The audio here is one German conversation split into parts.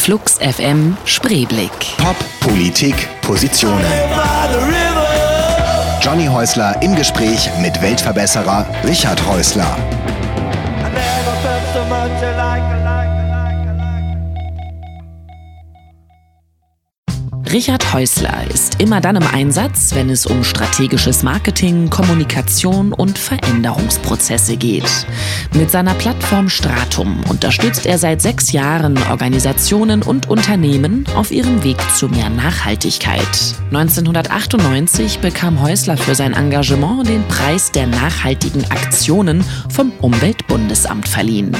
Flux FM Spreeblick. Pop, Politik, Positionen. Johnny Häusler im Gespräch mit Weltverbesserer Richard Häusler. Richard Häusler ist immer dann im Einsatz, wenn es um strategisches Marketing, Kommunikation und Veränderungsprozesse geht. Mit seiner Plattform Stratum unterstützt er seit sechs Jahren Organisationen und Unternehmen auf ihrem Weg zu mehr Nachhaltigkeit. 1998 bekam Häusler für sein Engagement den Preis der nachhaltigen Aktionen vom Umweltbundesamt verliehen.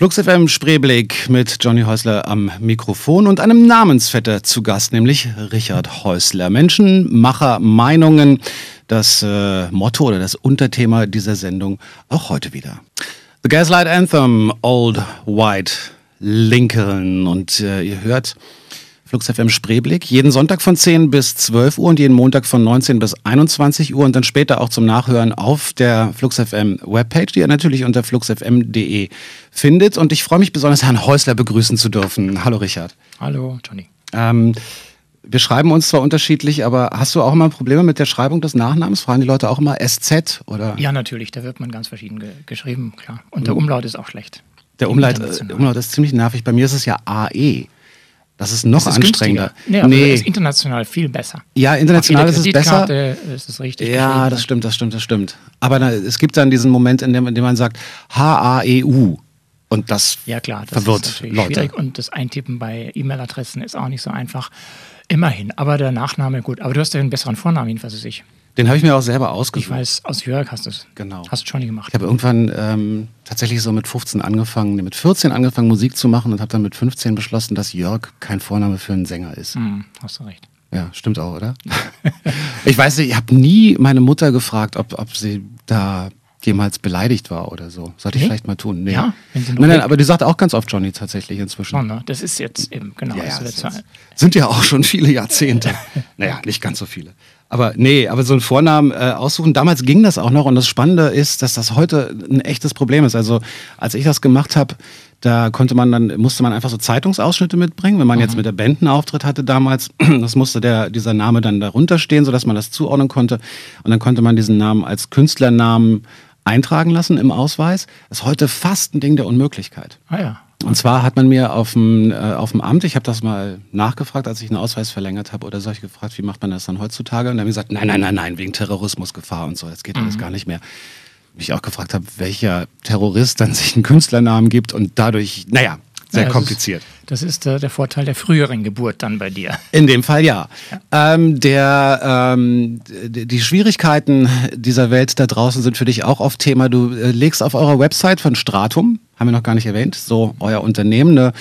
Flux FM Spreeblick mit Johnny Häusler am Mikrofon und einem Namensvetter zu Gast, nämlich Richard Häusler. Menschen, Macher, Meinungen, das äh, Motto oder das Unterthema dieser Sendung auch heute wieder. The Gaslight Anthem, Old White Lincoln. Und äh, ihr hört Flux FM Spreeblick. Jeden Sonntag von 10 bis 12 Uhr und jeden Montag von 19 bis 21 Uhr und dann später auch zum Nachhören auf der Flux FM Webpage, die ihr natürlich unter fluxfm.de findet. Und ich freue mich besonders, Herrn Häusler begrüßen zu dürfen. Hallo Richard. Hallo Johnny. Ähm, wir schreiben uns zwar unterschiedlich, aber hast du auch immer Probleme mit der Schreibung des Nachnamens? Fragen die Leute auch immer SZ oder? Ja, natürlich. Da wird man ganz verschieden ge geschrieben, klar. Und der Umlaut ist auch schlecht. Der Umlaut, äh, Umlaut ist ziemlich nervig. Bei mir ist es ja AE. Das ist noch Das ist anstrengender. günstiger. Nee, nee. ist international viel besser. Ja, international ist es besser. Ist es richtig. Ja, das stimmt, das stimmt, das stimmt. Aber na, es gibt dann diesen Moment, in dem, in dem man sagt H-A-E-U. Und das Ja, klar. Das verwirrt ist natürlich Leute. schwierig. Und das Eintippen bei E-Mail-Adressen ist auch nicht so einfach. Immerhin. Aber der Nachname, gut. Aber du hast ja einen besseren Vornamen, jedenfalls als ich. Den habe ich mir auch selber Ich ausgesucht. weiß, aus Jörg hast du es. Genau. Hast du schon gemacht. Ich habe irgendwann ähm, tatsächlich so mit 15 angefangen, mit 14 angefangen Musik zu machen und habe dann mit 15 beschlossen, dass Jörg kein Vorname für einen Sänger ist. Hm, hast du recht. Ja, stimmt auch, oder? ich weiß nicht, ich habe nie meine Mutter gefragt, ob, ob sie da jemals beleidigt war oder so. Sollte ich Nee? vielleicht mal tun. Nee. Ja, nein, nein, lebt. aber die sagt auch ganz oft Johnny tatsächlich inzwischen. Schon, ne? Das ist jetzt eben, genau. Ja, ja, jetzt- sind ja auch schon viele Jahrzehnte. naja, nicht ganz so viele. Aber nee, aber so einen Vornamen äh, aussuchen, damals ging das auch noch und das Spannende ist, dass das heute ein echtes Problem ist. Also als ich das gemacht habe, da konnte man dann, musste man einfach so Zeitungsausschnitte mitbringen. Wenn man Mhm. jetzt mit der Band einen Auftritt hatte damals, das musste der, dieser Name dann darunter stehen, sodass man das zuordnen konnte. Und dann konnte man diesen Namen als Künstlernamen eintragen lassen im Ausweis. Das ist heute fast ein Ding der Unmöglichkeit. Ah ja. Und zwar hat man mir auf dem, äh, auf dem Amt, ich habe das mal nachgefragt, als ich einen Ausweis verlängert habe oder so, hab ich gefragt, wie macht man das dann heutzutage? Und dann haben gesagt, nein, nein, nein, nein, wegen Terrorismusgefahr und so, das geht alles gar nicht mehr. Mich auch gefragt habe, welcher Terrorist dann sich einen Künstlernamen gibt und dadurch, naja, sehr Ja, kompliziert. Ist, das ist äh, der Vorteil der früheren Geburt dann bei dir. In dem Fall ja. Ähm, der, ähm, die Schwierigkeiten dieser Welt da draußen sind für dich auch oft Thema. Du äh, legst auf eurer Website von Stratum, haben wir noch gar nicht erwähnt, so euer Unternehmen, eine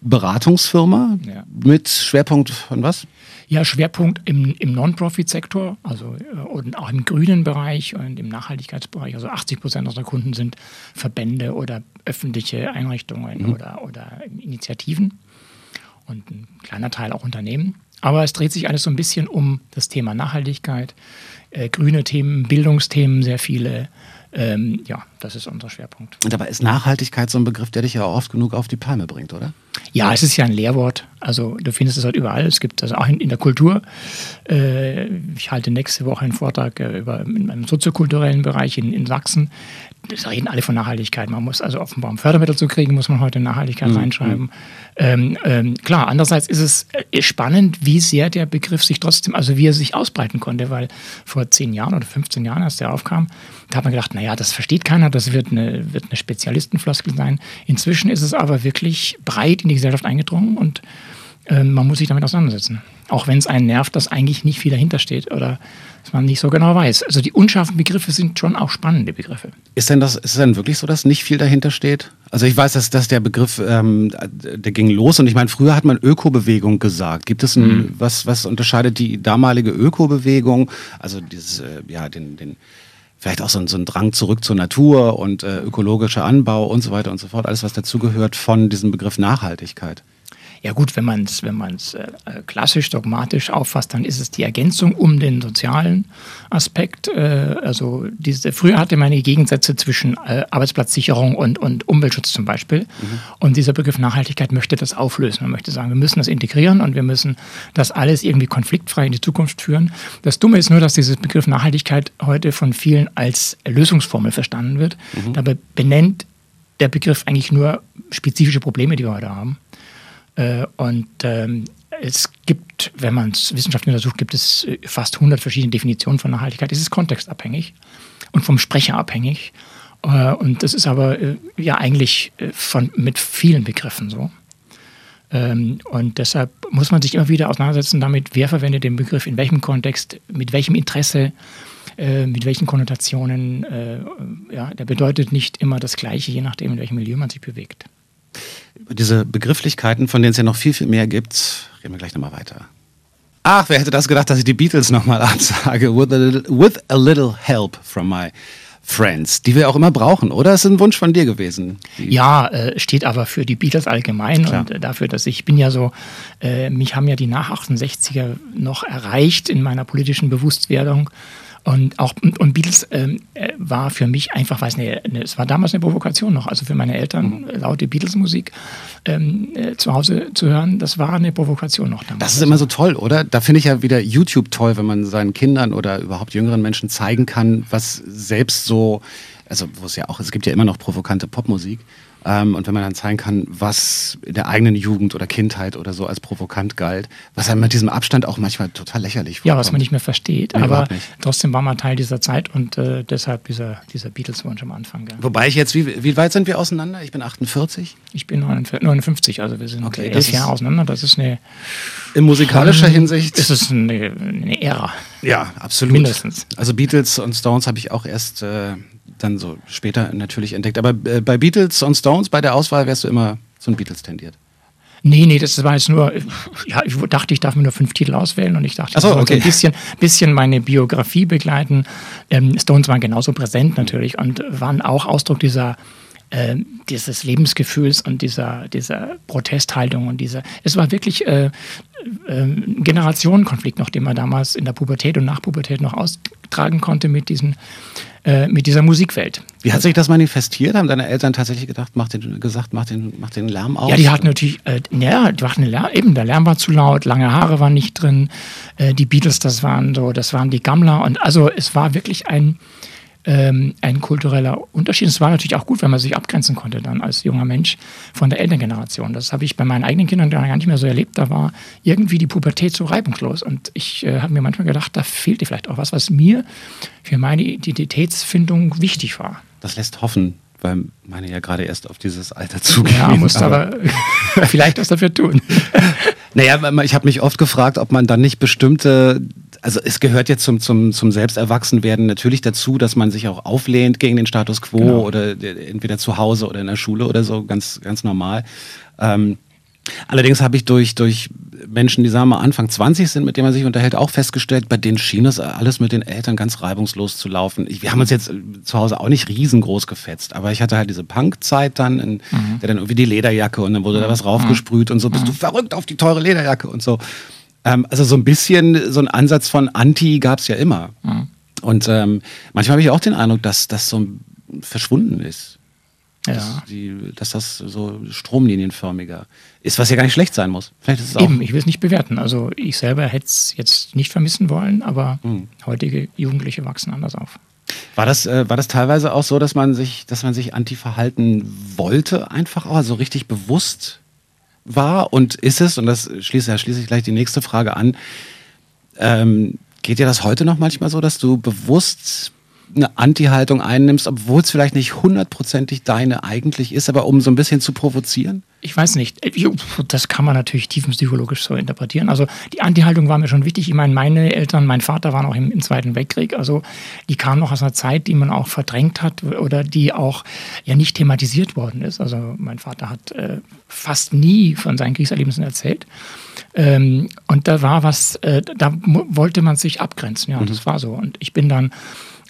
Beratungsfirma Ja. mit Schwerpunkt von was? Ja, Schwerpunkt im, im Non-Profit-Sektor, also äh, und auch im grünen Bereich und im Nachhaltigkeitsbereich. Also 80 Prozent unserer Kunden sind Verbände oder öffentliche Einrichtungen oder, oder Initiativen und ein kleiner Teil auch Unternehmen. Aber es dreht sich alles so ein bisschen um das Thema Nachhaltigkeit, äh, grüne Themen, Bildungsthemen, sehr viele. Ähm, ja, das ist unser Schwerpunkt. Und dabei ist Nachhaltigkeit so ein Begriff, der dich ja oft genug auf die Palme bringt, oder? Ja, es ist ja ein Lehrwort. Also du findest es halt überall. Es gibt das auch in, in der Kultur. Äh, ich halte nächste Woche einen Vortrag äh, über in einem soziokulturellen Bereich in, in Sachsen. Da reden alle von Nachhaltigkeit. Man muss also offenbar, um Fördermittel zu kriegen, muss man heute Nachhaltigkeit reinschreiben. Ähm, ähm, klar, andererseits ist es äh, spannend, wie sehr der Begriff sich trotzdem, also wie er sich ausbreiten konnte, weil vor zehn Jahren oder 15 Jahren, als der aufkam, da hat man gedacht, naja, das versteht keiner, das wird eine, wird eine Spezialistenfloskel sein. Inzwischen ist es aber wirklich breit in die Gesellschaft eingedrungen und äh, man muss sich damit auseinandersetzen. Auch wenn es einen nervt, dass eigentlich nicht viel dahinter steht oder dass man nicht so genau weiß. Also die unscharfen Begriffe sind schon auch spannende Begriffe. Ist denn das, ist denn wirklich so, dass nicht viel dahinter steht? Also ich weiß, dass, dass der Begriff, ähm, der ging los und ich meine, früher hat man Ökobewegung gesagt. Gibt es ein, was, was unterscheidet die damalige Ökobewegung, also dieses, äh, ja, den, den, vielleicht auch so ein, so ein Drang zurück zur Natur und äh, ökologischer Anbau und so weiter und so fort, alles was dazugehört von diesem Begriff Nachhaltigkeit? Ja gut, wenn man es wenn man's, äh, klassisch, dogmatisch auffasst, dann ist es die Ergänzung um den sozialen Aspekt. Äh, also diese, früher hatte man die Gegensätze zwischen äh, Arbeitsplatzsicherung und, und Umweltschutz zum Beispiel. Mhm. Und dieser Begriff Nachhaltigkeit möchte das auflösen. Man möchte sagen, wir müssen das integrieren und wir müssen das alles irgendwie konfliktfrei in die Zukunft führen. Das Dumme ist nur, dass dieser Begriff Nachhaltigkeit heute von vielen als Lösungsformel verstanden wird. Mhm. Dabei benennt der Begriff eigentlich nur spezifische Probleme, die wir heute haben. Äh, und ähm, es gibt, wenn man es wissenschaftlich untersucht, gibt es äh, fast 100 verschiedene Definitionen von Nachhaltigkeit. Es ist kontextabhängig und vom Sprecher abhängig. Äh, und das ist aber ja eigentlich von, mit vielen Begriffen so. Ähm, und deshalb muss man sich immer wieder auseinandersetzen damit, wer verwendet den Begriff in welchem Kontext, mit welchem Interesse, mit welchen Konnotationen. Ja, der bedeutet nicht immer das Gleiche, je nachdem, in welchem Milieu man sich bewegt. Über diese Begrifflichkeiten, von denen es ja noch viel, viel mehr gibt, reden wir gleich nochmal weiter. Ach, wer hätte das gedacht, dass ich die Beatles nochmal absage? With a, little, with a little help from my Friends, die wir auch immer brauchen, oder? Das ist ein Wunsch von dir gewesen. Ja, äh, steht aber für die Beatles allgemein Klar. und äh, dafür, dass ich bin ja so, äh, mich haben ja die nach 68er noch erreicht in meiner politischen Bewusstwerdung. Und auch und Beatles ähm, äh, war für mich einfach, weiß nicht, ne, es war damals eine Provokation noch. Also für meine Eltern mhm. laute Beatles-Musik ähm, äh, zu Hause zu hören, das war eine Provokation noch damals. Das ist immer so toll, oder? Da finde ich ja wieder YouTube toll, wenn man seinen Kindern oder überhaupt jüngeren Menschen zeigen kann, was selbst so, also wo es ja auch, es gibt ja immer noch provokante Popmusik. Ähm, und wenn man dann zeigen kann, was in der eigenen Jugend oder Kindheit oder so als provokant galt, was einem mit diesem Abstand auch manchmal total lächerlich vorkommt. Ja, was man nicht mehr versteht, nee, aber trotzdem war man Teil dieser Zeit und äh, deshalb dieser, dieser Beatles-Wunsch am Anfang. Ja. Wobei ich jetzt, wie, wie weit sind wir auseinander? Ich bin 48. Ich bin 59, also wir sind okay, elf Jahre auseinander. Das ist eine. In musikalischer Hinsicht. Ist es eine, eine Ära. Ja, absolut. Mindestens. Also Beatles und Stones habe ich auch erst äh, dann so später natürlich entdeckt. Aber äh, bei Beatles und Stones, bei der Auswahl wärst du immer so ein Beatles tendiert. Nee, nee, das war jetzt nur, ja, ich dachte, ich darf mir nur fünf Titel auswählen und ich dachte, so, ich okay. ein bisschen, bisschen meine Biografie begleiten. Ähm, Stones waren genauso präsent natürlich und waren auch Ausdruck dieser, äh, dieses Lebensgefühls und dieser, dieser Protesthaltung und dieser, es war wirklich äh, äh, ein Generationenkonflikt noch, den man damals in der Pubertät und Nachpubertät noch austragen konnte mit diesen äh, mit dieser Musikwelt. Wie hat sich das manifestiert? Haben deine Eltern tatsächlich gedacht, mach den, gesagt, mach den, mach den Lärm aus? Ja, die hatten natürlich, äh, ja, die hatten Lärm, eben, der Lärm war zu laut, lange Haare waren nicht drin, äh, die Beatles, das waren so, das waren die Gammler und also es war wirklich ein, ähm, ein kultureller Unterschied. Es war natürlich auch gut, wenn man sich abgrenzen konnte dann als junger Mensch von der Elterngeneration. Das habe ich bei meinen eigenen Kindern gar nicht mehr so erlebt. Da war irgendwie die Pubertät so reibungslos. Und ich äh, habe mir manchmal gedacht, da fehlte vielleicht auch was, was mir für meine Identitätsfindung wichtig war. Das lässt hoffen, weil meine ja gerade erst auf dieses Alter zugehen. Ja, muss aber, aber vielleicht was dafür tun. Naja, ich habe mich oft gefragt, ob man dann nicht bestimmte also es gehört jetzt zum, zum, zum Selbsterwachsenwerden natürlich dazu, dass man sich auch auflehnt gegen den Status quo genau. oder entweder zu Hause oder in der Schule oder so, ganz, ganz normal. Ähm, allerdings habe ich durch, durch Menschen, die sagen wir Anfang 20 sind, mit denen man sich unterhält, auch festgestellt, bei denen schien es alles mit den Eltern ganz reibungslos zu laufen. Wir haben uns jetzt zu Hause auch nicht riesengroß gefetzt, aber ich hatte halt diese Punk-Zeit dann, in, mhm. der dann irgendwie die Lederjacke und dann wurde da was mhm. raufgesprüht und so, bist du mhm. verrückt auf die teure Lederjacke und so. Ähm, also so ein bisschen, so ein Ansatz von Anti gab es ja immer. Mhm. Und ähm, manchmal habe ich auch den Eindruck, dass das so verschwunden ist. Ja. Dass, die, dass, das so stromlinienförmiger ist, was ja gar nicht schlecht sein muss. Vielleicht ist es auch Eben, ich will es nicht bewerten. Also ich selber hätte es jetzt nicht vermissen wollen, aber mhm. heutige Jugendliche wachsen anders auf. War das, äh, war das teilweise auch so, dass man sich, dass man sich anti verhalten wollte, einfach auch, also richtig bewusst war und ist es, und das schließt ja schließlich gleich die nächste Frage an, ähm, geht dir das heute noch manchmal so, dass du bewusst eine Anti-Haltung einnimmst, obwohl es vielleicht nicht hundertprozentig deine eigentlich ist, aber um so ein bisschen zu provozieren? Ich weiß nicht. Äh, das kann man natürlich tiefenpsychologisch so interpretieren. Also die Anti-Haltung war mir schon wichtig. Ich meine, meine Eltern, mein Vater waren auch im, im, Zweiten Weltkrieg. Also die kamen noch aus einer Zeit, die man auch verdrängt hat oder die auch ja nicht thematisiert worden ist. Also mein Vater hat äh, fast nie von seinen Kriegserlebnissen erzählt. Ähm, und da war was, äh, da wollte man sich abgrenzen. Ja, mhm. das war so. Und ich bin dann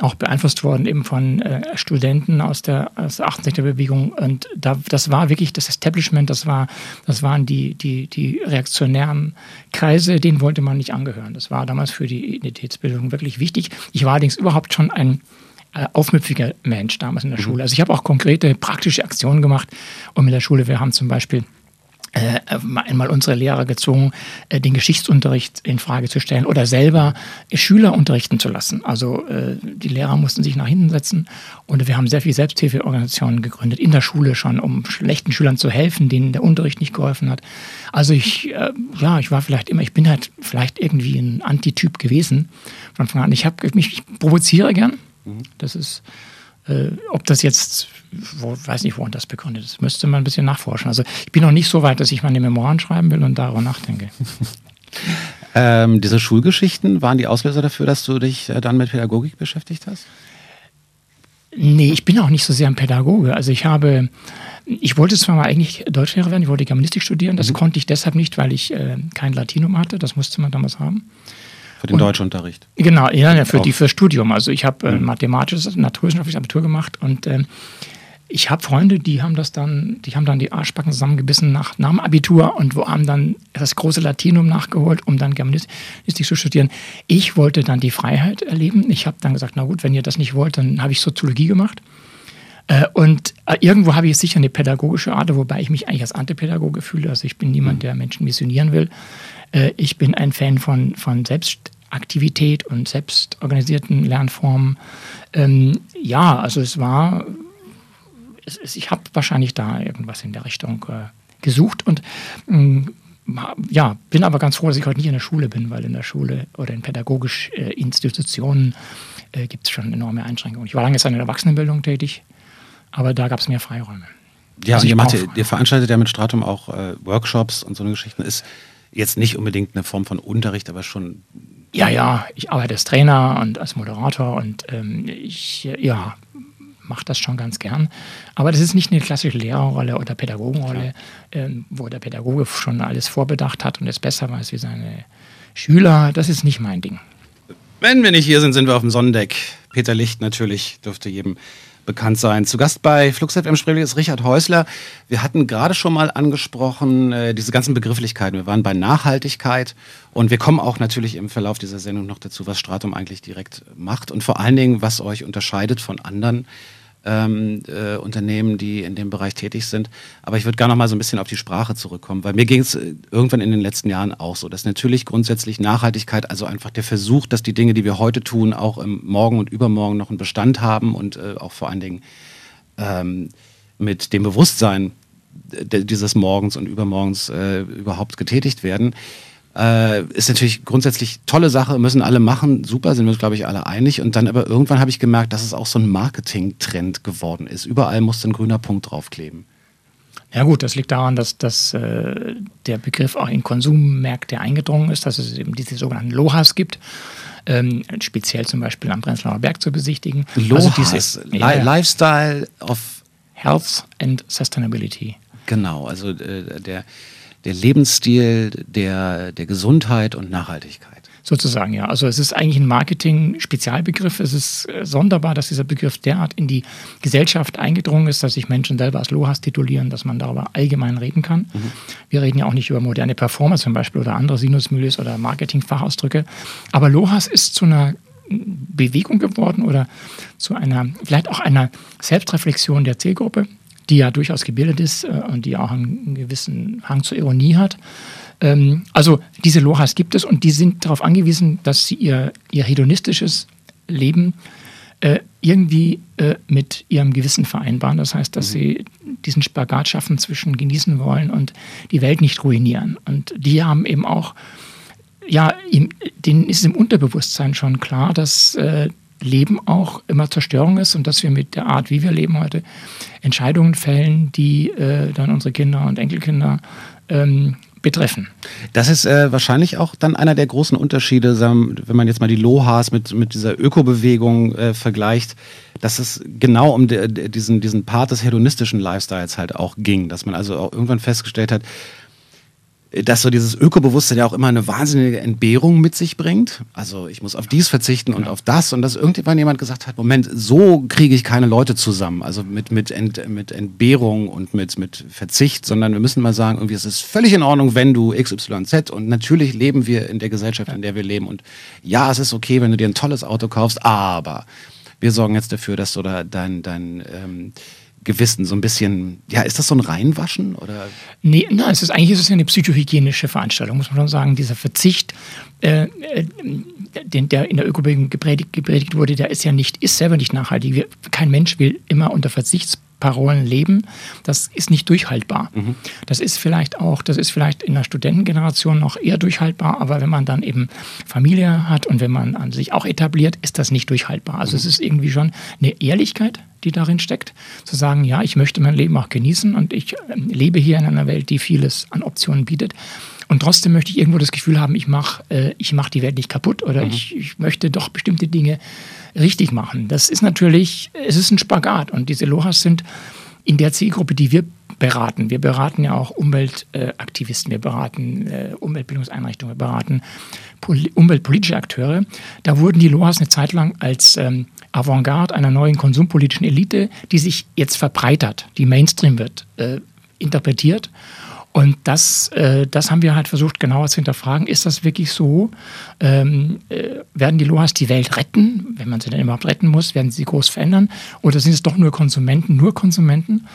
auch beeinflusst worden eben von äh, Studenten aus der, aus der 68er-Bewegung. Und da, das war wirklich das Establishment, das, war, das waren die, die, die reaktionären Kreise, denen wollte man nicht angehören. Das war damals für die Identitätsbildung wirklich wichtig. Ich war allerdings überhaupt schon ein äh, aufmüpfiger Mensch damals in der mhm. Schule. Also ich habe auch konkrete praktische Aktionen gemacht. Und mit der Schule, wir haben zum Beispiel äh, einmal unsere Lehrer gezwungen, äh, den Geschichtsunterricht in Frage zu stellen oder selber Schüler unterrichten zu lassen. Also äh, die Lehrer mussten sich nach hinten setzen und wir haben sehr viele Selbsthilfeorganisationen gegründet in der Schule schon, um schlechten Schülern zu helfen, denen der Unterricht nicht geholfen hat. Also ich, ja, ich war vielleicht immer, ich bin halt vielleicht irgendwie ein Antityp gewesen von Anfang an. Ich habe mich, ich provoziere gern. Mhm. Das ist äh, ob das jetzt, wo, weiß nicht, woran das begründet ist, müsste man ein bisschen nachforschen. Also ich bin noch nicht so weit, dass ich meine Memoiren schreiben will und darüber nachdenke. ähm, diese Schulgeschichten waren die Auslöser dafür, dass du dich äh, dann mit Pädagogik beschäftigt hast? Nee, ich bin auch nicht so sehr ein Pädagoge. Also ich habe, ich wollte zwar mal eigentlich Deutschlehrer werden, ich wollte Germanistik studieren, das mhm. konnte ich deshalb nicht, weil ich äh, kein Latinum hatte, das musste man damals haben. Für den und, Deutschunterricht. Genau, ja, ja für, die, für Studium. Also ich habe äh, mhm. mathematisches, naturwissenschaftliches Abitur gemacht und äh, ich habe Freunde, die haben das dann, die haben dann die Arschbacken zusammengebissen nach, nach dem Abitur und wo haben dann das große Latinum nachgeholt, um dann Germanistik zu studieren. Ich wollte dann die Freiheit erleben. Ich habe dann gesagt, na gut, wenn ihr das nicht wollt, dann habe ich Soziologie gemacht. Äh, und äh, irgendwo habe ich sicher eine pädagogische Art, wobei ich mich eigentlich als Antipädagoge fühle. Also ich bin niemand, mhm. der Menschen missionieren will. Äh, ich bin ein Fan von, von Selbstaktivität und selbstorganisierten Lernformen. Ähm, ja, also es war, es, es, ich habe wahrscheinlich da irgendwas in der Richtung äh, gesucht und ähm, ja, bin aber ganz froh, dass ich heute nicht in der Schule bin, weil in der Schule oder in pädagogischen äh, Institutionen äh, gibt es schon enorme Einschränkungen. Ich war lange Zeit in der Erwachsenenbildung tätig, aber da gab es mehr Freiräume. Ja, also ihr, macht, ihr veranstaltet ja mit Stratum auch äh, Workshops und so eine Geschichten. Ist, jetzt nicht unbedingt eine Form von Unterricht, aber schon. Ja, ja, ich arbeite als Trainer und als Moderator und ähm, ich, ja, mache das schon ganz gern. Aber das ist nicht eine klassische Lehrerrolle oder Pädagogenrolle, ähm, wo der Pädagoge schon alles vorbedacht hat und es besser weiß wie seine Schüler. Das ist nicht mein Ding. Wenn wir nicht hier sind, sind wir auf dem Sonnendeck. Peter Licht natürlich dürfte jedem bekannt sein. Zu Gast bei Fluxnet im Spremling ist Richard Häusler. Wir hatten gerade schon mal angesprochen, äh, diese ganzen Begrifflichkeiten. Wir waren bei Nachhaltigkeit und wir kommen auch natürlich im Verlauf dieser Sendung noch dazu, was Stratum eigentlich direkt macht und vor allen Dingen, was euch unterscheidet von anderen ähm, äh, Unternehmen, die in dem Bereich tätig sind. Aber ich würde gerne noch mal so ein bisschen auf die Sprache zurückkommen, weil mir ging es äh, irgendwann in den letzten Jahren auch so, dass natürlich grundsätzlich Nachhaltigkeit, also einfach der Versuch, dass die Dinge, die wir heute tun, auch im Morgen und Übermorgen noch einen Bestand haben und äh, auch vor allen Dingen ähm, mit dem Bewusstsein dieses Morgens und Übermorgens äh, überhaupt getätigt werden. Äh, ist natürlich grundsätzlich tolle Sache, müssen alle machen, super, sind wir uns, glaube ich, alle einig. Und dann aber irgendwann habe ich gemerkt, dass es auch so ein Marketing-Trend geworden ist. Überall muss ein grüner Punkt draufkleben. Ja gut, das liegt daran, dass, dass äh, der Begriff auch in Konsummärkte eingedrungen ist, dass es eben diese sogenannten Lohas gibt. Ähm, speziell zum Beispiel am Prenzlauer Berg zu besichtigen. Lohas, also diese, Li ja, Lifestyle of Health and Sustainability. Genau, also äh, der der Lebensstil der, der Gesundheit und Nachhaltigkeit. Sozusagen, ja. Also es ist eigentlich ein Marketing-Spezialbegriff. Es ist äh, sonderbar, dass dieser Begriff derart in die Gesellschaft eingedrungen ist, dass sich Menschen selber als Lohas titulieren, dass man darüber allgemein reden kann. Mhm. Wir reden ja auch nicht über moderne Performance zum Beispiel oder andere Sinusmilieus oder Marketing-Fachausdrücke. Aber Lohas ist zu einer Bewegung geworden oder zu einer, vielleicht auch einer Selbstreflexion der Zielgruppe die ja durchaus gebildet ist äh, und die auch einen gewissen Hang zur Ironie hat. Ähm, also diese Lohas gibt es und die sind darauf angewiesen, dass sie ihr, ihr hedonistisches Leben äh, irgendwie äh, mit ihrem Gewissen vereinbaren. Das heißt, dass mhm. sie diesen Spagat schaffen zwischen genießen wollen und die Welt nicht ruinieren. Und die haben eben auch, ja, ihm, denen ist im Unterbewusstsein schon klar, dass äh, Leben auch immer Zerstörung ist und dass wir mit der Art, wie wir leben heute, Entscheidungen fällen, die äh, dann unsere Kinder und Enkelkinder ähm, betreffen. Das ist äh, wahrscheinlich auch dann einer der großen Unterschiede, wenn man jetzt mal die Lohas mit, mit dieser Ökobewegung äh, vergleicht, dass es genau um de, de, diesen, diesen Part des hedonistischen Lifestyles halt auch ging, dass man also auch irgendwann festgestellt hat, dass so dieses Ökobewusstsein ja auch immer eine wahnsinnige Entbehrung mit sich bringt. Also ich muss auf dies verzichten und auf das und dass irgendwann jemand gesagt hat, Moment, so kriege ich keine Leute zusammen. Also mit, mit, Ent, mit Entbehrung und mit, mit Verzicht, sondern wir müssen mal sagen, irgendwie es ist völlig in Ordnung, wenn du XYZ und natürlich leben wir in der Gesellschaft, in der wir leben und ja, es ist okay, wenn du dir ein tolles Auto kaufst, aber wir sorgen jetzt dafür, dass du da dein, dein ähm, Gewissen so ein bisschen, ja, ist das so ein Reinwaschen oder? Nee, na, es ist eigentlich ist es eine psychohygienische Veranstaltung, muss man schon sagen. Dieser Verzicht, äh, äh, den, der in der Ökobewegung gepredigt, gepredigt wurde, der ist ja nicht, ist selber nicht nachhaltig. Kein Mensch will immer unter Verzichts Parolen leben, das ist nicht durchhaltbar. Mhm. Das ist vielleicht auch, das ist vielleicht in der Studentengeneration noch eher durchhaltbar, aber wenn man dann eben Familie hat und wenn man an sich auch etabliert, ist das nicht durchhaltbar. Also mhm. es ist irgendwie schon eine Ehrlichkeit, die darin steckt, zu sagen, ja, ich möchte mein Leben auch genießen und ich ähm, lebe hier in einer Welt, die vieles an Optionen bietet. Und trotzdem möchte ich irgendwo das Gefühl haben, ich mache äh, mach die Welt nicht kaputt oder mhm. ich, ich möchte doch bestimmte Dinge richtig machen. Das ist natürlich, es ist ein Spagat. Und diese Lohas sind in der Zielgruppe, die wir beraten. Wir beraten ja auch Umweltaktivisten, wir beraten äh, Umweltbildungseinrichtungen, wir beraten umweltpolitische Akteure. Da wurden die Lohas eine Zeit lang als ähm, Avantgarde einer neuen konsumpolitischen Elite, die sich jetzt verbreitert, die Mainstream wird, äh, interpretiert. Und das, äh, das haben wir halt versucht genauer zu hinterfragen. Ist das wirklich so? Ähm, äh, werden die Lohas die Welt retten, wenn man sie denn überhaupt retten muss? Werden sie groß verändern? Oder sind es doch nur Konsumenten, nur Konsumenten?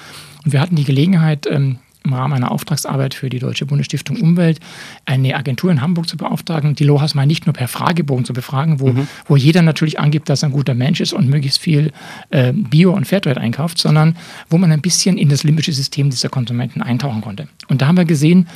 Und wir hatten die Gelegenheit, ähm, im Rahmen einer Auftragsarbeit für die Deutsche Bundesstiftung Umwelt eine Agentur in Hamburg zu beauftragen, die Lohas mal nicht nur per Fragebogen zu befragen, wo, mhm. wo jeder natürlich angibt, dass er ein guter Mensch ist und möglichst viel äh, Bio- und Fairtrade einkauft, sondern wo man ein bisschen in das limbische System dieser Konsumenten eintauchen konnte. Und da haben wir gesehen,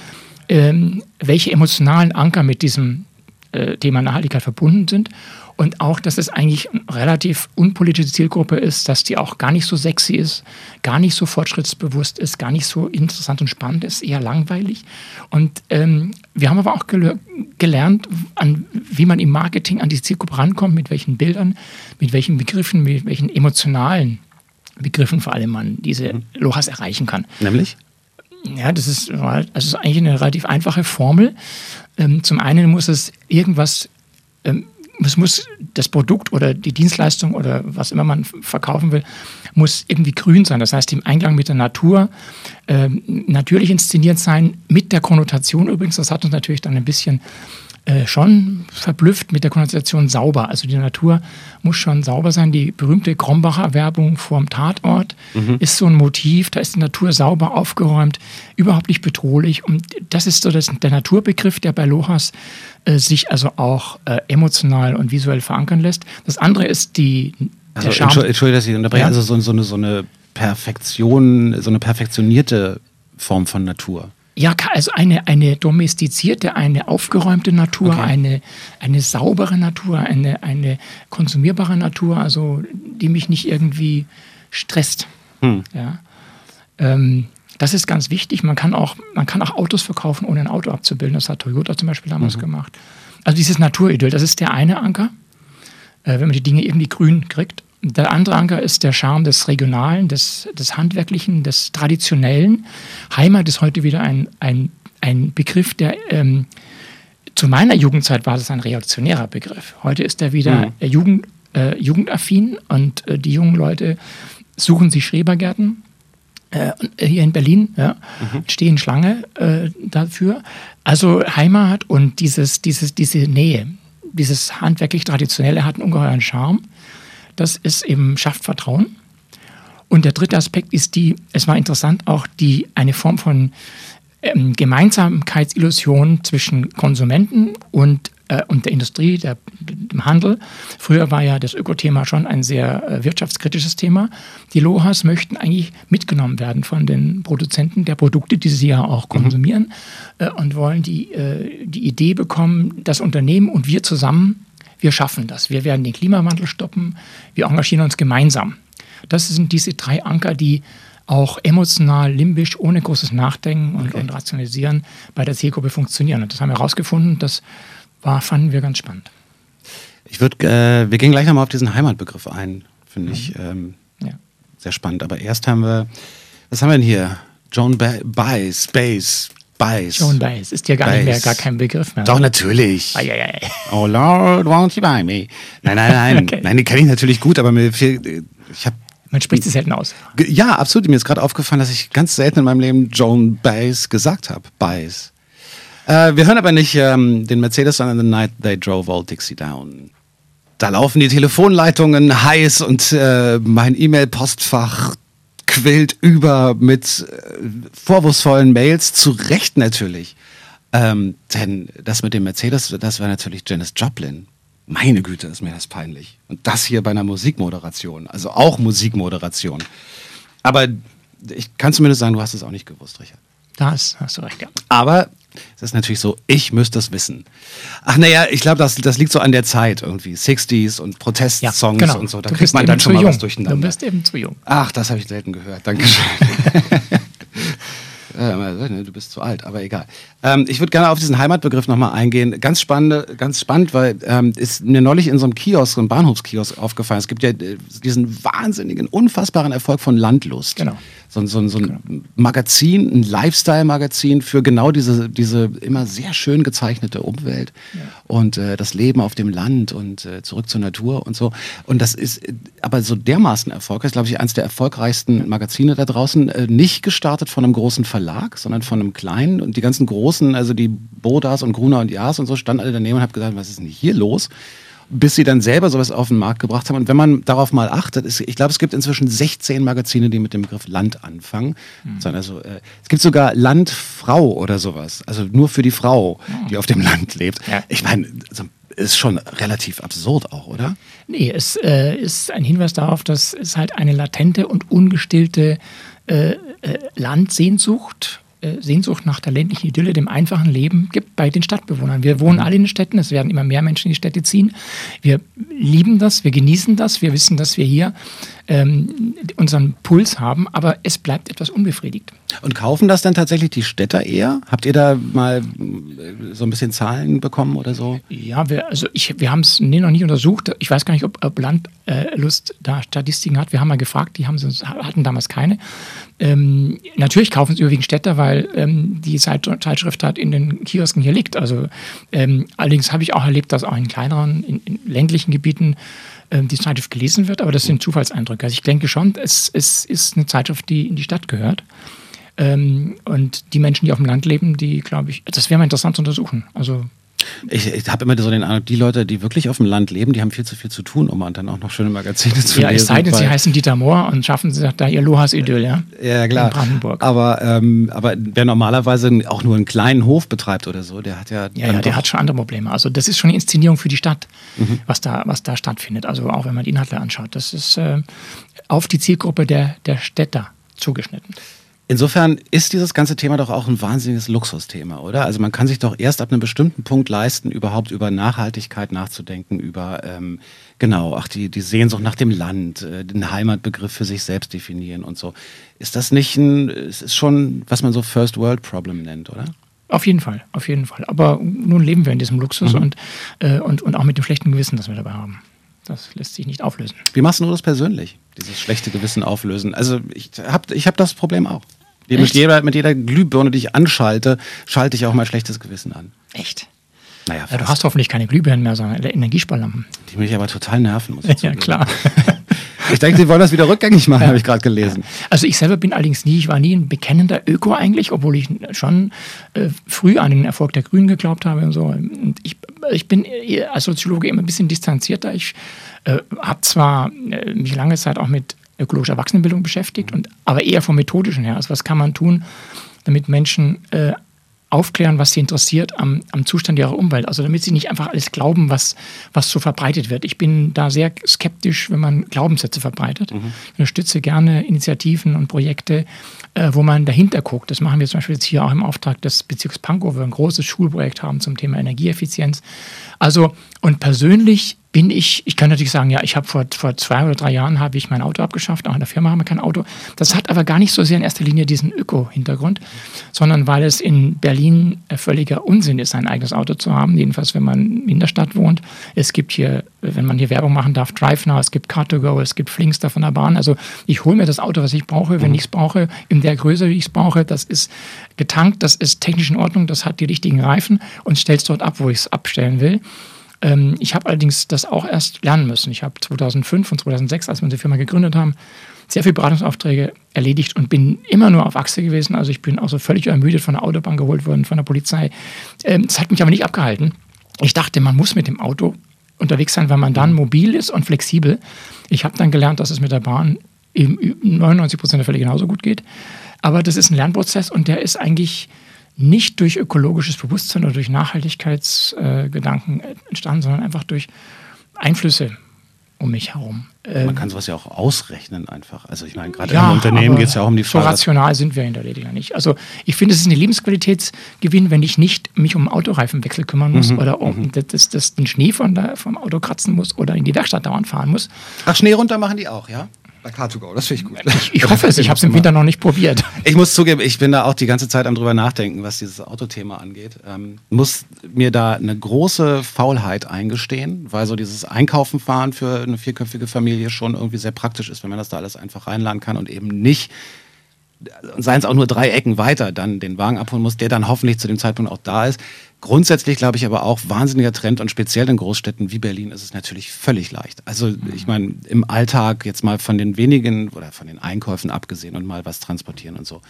ähm, welche emotionalen Anker mit diesem äh, Thema Nachhaltigkeit verbunden sind und auch, dass es eigentlich eine relativ unpolitische Zielgruppe ist, dass die auch gar nicht so sexy ist, gar nicht so fortschrittsbewusst ist, gar nicht so interessant und spannend ist, eher langweilig. Und ähm, wir haben aber auch gel gelernt, an, wie man im Marketing an die Zielgruppe rankommt, mit welchen Bildern, mit welchen Begriffen, mit welchen emotionalen Begriffen vor allem man diese mhm. Lohas erreichen kann. Nämlich? Ja, das ist, das ist eigentlich eine relativ einfache Formel. Ähm, zum einen muss es irgendwas ähm, es muss das Produkt oder die Dienstleistung oder was immer man verkaufen will, muss irgendwie grün sein. Das heißt, im Einklang mit der Natur, äh, natürlich inszeniert sein, mit der Konnotation übrigens, das hat uns natürlich dann ein bisschen äh, schon verblüfft mit der Konnotation sauber. Also die Natur muss schon sauber sein. Die berühmte Krombacher Werbung vorm Tatort mhm. ist so ein Motiv. Da ist die Natur sauber aufgeräumt, überhaupt nicht bedrohlich. Und das ist so das, der Naturbegriff, der bei Lohas äh, sich also auch äh, emotional und visuell verankern lässt. Das andere ist die also, Entschuldigung, dass ich unterbreche. Ja. Also so, so, eine, so eine Perfektion, so eine perfektionierte Form von Natur. Ja, also eine, eine domestizierte, eine aufgeräumte Natur, okay. eine, eine saubere Natur, eine, eine konsumierbare Natur, also die mich nicht irgendwie stresst. Hm. Ja. Ähm, das ist ganz wichtig. Man kann, auch, man kann auch Autos verkaufen, ohne ein Auto abzubilden. Das hat Toyota zum Beispiel damals mhm. gemacht. Also dieses Naturidyll, das ist der eine Anker, äh, wenn man die Dinge irgendwie grün kriegt. Der andere Anker ist der Charme des Regionalen, des, des Handwerklichen, des Traditionellen. Heimat ist heute wieder ein, ein, ein Begriff, der ähm, zu meiner Jugendzeit war es ein reaktionärer Begriff. Heute ist er wieder mhm. Jugend, äh, jugendaffin und äh, die jungen Leute suchen sich Schrebergärten. Äh, hier in Berlin ja, mhm. stehen Schlange äh, dafür. Also Heimat und dieses, dieses, diese Nähe, dieses handwerklich Traditionelle hat einen ungeheuren Charme. Das ist eben, schafft Vertrauen. Und der dritte Aspekt ist die, es war interessant, auch die, eine Form von ähm, Gemeinsamkeitsillusion zwischen Konsumenten und, äh, und der Industrie, der, dem Handel. Früher war ja das Ökothema schon ein sehr äh, wirtschaftskritisches Thema. Die Lohas möchten eigentlich mitgenommen werden von den Produzenten der Produkte, die sie ja auch mhm. konsumieren, mhm. äh, und wollen die, äh, die Idee bekommen, das Unternehmen und wir zusammen wir schaffen das. Wir werden den Klimawandel stoppen. Wir engagieren uns gemeinsam. Das sind diese drei Anker, die auch emotional, limbisch, ohne großes Nachdenken und, okay. und Rationalisieren bei der Zielgruppe funktionieren. Und das haben wir herausgefunden. Das war, fanden wir ganz spannend. Ich würde, äh, wir gehen gleich nochmal auf diesen Heimatbegriff ein, finde mhm. ich ähm, ja. sehr spannend. Aber erst haben wir, was haben wir denn hier? Joan Baez, Baez, Baez. Joan Baez ist ja gar nicht mehr, gar kein Begriff mehr. Doch, natürlich. Ai, ai, ai. Oh Lord, won't you buy me? Nein, nein, nein. Okay. Nein, die kenne ich natürlich gut, aber mir fehlt, ich habe Man spricht es selten aus. Ja, absolut. Mir ist gerade aufgefallen, dass ich ganz selten in meinem Leben Joan Baez gesagt habe. Baez. Äh, wir hören aber nicht ähm, den Mercedes, sondern The Night They Drove Old Dixie Down. Da laufen die Telefonleitungen heiß und äh, mein E-Mail-Postfach quillt über mit äh, vorwurfsvollen Mails. Zu Recht natürlich. Ähm, denn das mit dem Mercedes, das war natürlich Janis Joplin. Meine Güte, ist mir das peinlich. Und das hier bei einer Musikmoderation. Also auch Musikmoderation. Aber ich kann zumindest sagen, du hast es auch nicht gewusst, Richard. Das hast du recht, ja. Aber es ist natürlich so, ich müsste es wissen. Ach naja, ich glaube, das, das liegt so an der Zeit irgendwie. 60s und Protestsongs genau. und so. Da kriegt man dann schon mal jung. was durcheinander. Du bist eben zu jung. Ach, das habe ich selten gehört. Dankeschön. Äh, Du bist zu alt, aber egal. Ähm, ich würde gerne auf diesen Heimatbegriff nochmal eingehen. Ganz spannend, ganz spannend, weil ähm, ist mir neulich in so einem Kiosk, so einem Bahnhofskiosk aufgefallen. Es gibt ja äh, diesen wahnsinnigen, unfassbaren Erfolg von Landlust. Genau. So, so, so ein Magazin, ein Lifestyle-Magazin für genau diese, diese immer sehr schön gezeichnete Umwelt und äh, das Leben auf dem Land und äh, zurück zur Natur und so. Und das ist aber so dermaßen erfolgreich, glaube ich, eines der erfolgreichsten Magazine da draußen. Äh, nicht gestartet von einem großen Verlag, sondern von einem kleinen. Und die ganzen großen, also die Bodas und Gruner und Jaas und so, standen alle daneben und haben gesagt, was ist denn hier los? Bis sie dann selber sowas auf den Markt gebracht haben. Und wenn man darauf mal achtet, ist, ich glaube, es gibt inzwischen 16 Magazine, die mit dem Begriff Land anfangen. Also, äh, es gibt sogar Landfrau oder sowas. Also nur für die Frau, die auf dem Land lebt. Ja. Ich meine, so, ist schon relativ absurd auch, oder? Nee, es äh, ist ein Hinweis darauf, dass es halt eine latente und ungestillte äh, äh, Landsehnsucht, Sehnsucht nach der ländlichen Idylle, dem einfachen Leben gibt bei den Stadtbewohnern. Wir wohnen alle in den Städten, es werden immer mehr Menschen in die Städte ziehen. Wir lieben das, wir genießen das, wir wissen, dass wir hier ähm, unseren Puls haben, aber es bleibt etwas unbefriedigt. Und kaufen das dann tatsächlich die Städter eher? Habt ihr da mal äh, so ein bisschen Zahlen bekommen oder so? Ja, wir, also ich, wir haben es nee, noch nicht untersucht. Ich weiß gar nicht, ob, ob Landlust da Statistiken hat. Wir haben mal gefragt, die haben sie, hatten damals keine. Ähm, natürlich kaufen sie überwiegend Städter, weil ähm, die Zeit, Zeitschrift hat in den Kiosken hier liegt. Also ähm, allerdings habe ich auch erlebt, dass auch in kleineren, in, in ländlichen Gebieten die Zeitschrift gelesen wird, aber das sind Zufallseindrücke. Also ich denke schon, es, es ist eine Zeitschrift, die in die Stadt gehört. Ähm, und die Menschen, die auf dem Land leben, die, glaube ich, das wäre mal interessant zu untersuchen. Also Ich, ich habe immer so den Eindruck, die Leute, die wirklich auf dem Land leben, die haben viel zu viel zu tun, um dann auch noch schöne Magazine zu Ja, lesen. es sei denn, sie heißen Dieter Mohr und schaffen sie da ihr Lohas-Idyll, ja? Ja, klar. In Brandenburg. Aber, ähm, aber wer normalerweise auch nur einen kleinen Hof betreibt oder so, der hat ja. Ja, ja, der hat schon andere Probleme. Also das ist schon eine Inszenierung für die Stadt, Mhm. was, da, was da stattfindet. Also auch wenn man die Inhalte anschaut. Das ist äh, auf die Zielgruppe der, der Städter zugeschnitten. Insofern ist dieses ganze Thema doch auch ein wahnsinniges Luxusthema, oder? Also man kann sich doch erst ab einem bestimmten Punkt leisten, überhaupt über Nachhaltigkeit nachzudenken, über ähm, genau, ach die, die Sehnsucht nach dem Land, äh, den Heimatbegriff für sich selbst definieren und so. Ist das nicht ein, es ist schon, was man so First World Problem nennt, oder? Auf jeden Fall, auf jeden Fall. Aber nun leben wir in diesem Luxus Mhm. und, äh, und, und auch mit dem schlechten Gewissen, das wir dabei haben. Das lässt sich nicht auflösen. Wie machst du das persönlich, dieses schlechte Gewissen auflösen? Also ich habe ich hab das Problem auch. Mit jeder, mit jeder Glühbirne, die ich anschalte, schalte ich auch mein schlechtes Gewissen an. Echt? Naja, Ja, du hast hoffentlich keine Glühbirnen mehr, sondern Energiesparlampen. die mich aber total nerven, muss ich Ja, zugeben. klar. Ich denke, sie wollen das wieder rückgängig machen, habe ich gerade gelesen. Also ich selber bin allerdings nie, ich war nie ein bekennender Öko eigentlich, obwohl ich schon äh, früh an den Erfolg der Grünen geglaubt habe und so. Und ich, ich bin eher als Soziologe immer ein bisschen distanzierter. Ich äh, habe zwar äh, mich lange Zeit auch mit ökologischer Erwachsenenbildung beschäftigt, und, aber eher vom methodischen her. Also was kann man tun, damit Menschen äh, aufklären, was sie interessiert am, am Zustand ihrer Umwelt. Also damit sie nicht einfach alles glauben, was, was so verbreitet wird. Ich bin da sehr skeptisch, wenn man Glaubenssätze verbreitet. Ich unterstütze gerne Initiativen und Projekte, äh, wo man dahinter guckt. Das machen wir zum Beispiel jetzt hier auch im Auftrag des Bezirks Pankow, wo wir ein großes Schulprojekt haben zum Thema Energieeffizienz. Also, und persönlich bin ich, ich kann natürlich sagen, ja, ich habe vor, vor zwei oder drei Jahren habe ich mein Auto abgeschafft, auch in der Firma haben wir kein Auto. Das hat aber gar nicht so sehr in erster Linie diesen Öko-Hintergrund, sondern weil es in Berlin völliger Unsinn ist, ein eigenes Auto zu haben, jedenfalls wenn man in der Stadt wohnt. Es gibt hier, wenn man hier Werbung machen darf, DriveNow, es gibt Car2Go, es gibt Flinkster von der Bahn. Also ich hole mir das Auto, was ich brauche, wenn mhm. ich es brauche, in der Größe, wie ich es brauche. Das ist getankt, das ist technisch in Ordnung, das hat die richtigen Reifen und stellt es dort ab, wo ich es abstellen will. Ähm, ich habe allerdings das auch erst lernen müssen. Ich habe 2005 und 2006, als wir unsere Firma gegründet haben, sehr viele Beratungsaufträge erledigt und bin immer nur auf Achse gewesen. Also ich bin auch so völlig ermüdet von der Autobahn geholt worden, von der Polizei. Ähm, das hat mich aber nicht abgehalten. Ich dachte, man muss mit dem Auto unterwegs sein, weil man dann mobil ist und flexibel. Ich habe dann gelernt, dass es mit der Bahn in 99 Prozent der Fälle genauso gut geht. Aber das ist ein Lernprozess und der ist eigentlich nicht durch ökologisches Bewusstsein oder durch Nachhaltigkeitsgedanken äh, entstanden, sondern einfach durch Einflüsse um mich herum. Man ähm, kann sowas ja auch ausrechnen einfach. Also ich meine, gerade ja, im Unternehmen geht es ja auch um die Frage. So rational sind wir in der Regel nicht. Also ich finde, es ist ein Lebensqualitätsgewinn, wenn ich nicht mich um Autoreifenwechsel kümmern muss mhm, oder um mhm. das, das, den Schnee von der, vom Auto kratzen muss oder in die Werkstatt dauernd fahren muss. Ach, Schnee runter machen die auch, ja? Bei Car2Go, das finde ich gut. Ich, ich hoffe es, ich habe es im Winter noch nicht probiert. Ich muss zugeben, ich bin da auch die ganze Zeit am drüber nachdenken, was dieses Autothema angeht. Ähm, muss mir da eine große Faulheit eingestehen, weil so dieses Einkaufen fahren für eine vierköpfige Familie schon irgendwie sehr praktisch ist, wenn man das da alles einfach reinladen kann und eben nicht seien es auch nur drei Ecken weiter, dann den Wagen abholen muss, der dann hoffentlich zu dem Zeitpunkt auch da ist. Grundsätzlich glaube ich aber auch wahnsinniger Trend und speziell in Großstädten wie Berlin ist es natürlich völlig leicht. Also ich meine, im Alltag jetzt mal von den wenigen oder von den Einkäufen abgesehen und mal was transportieren und so,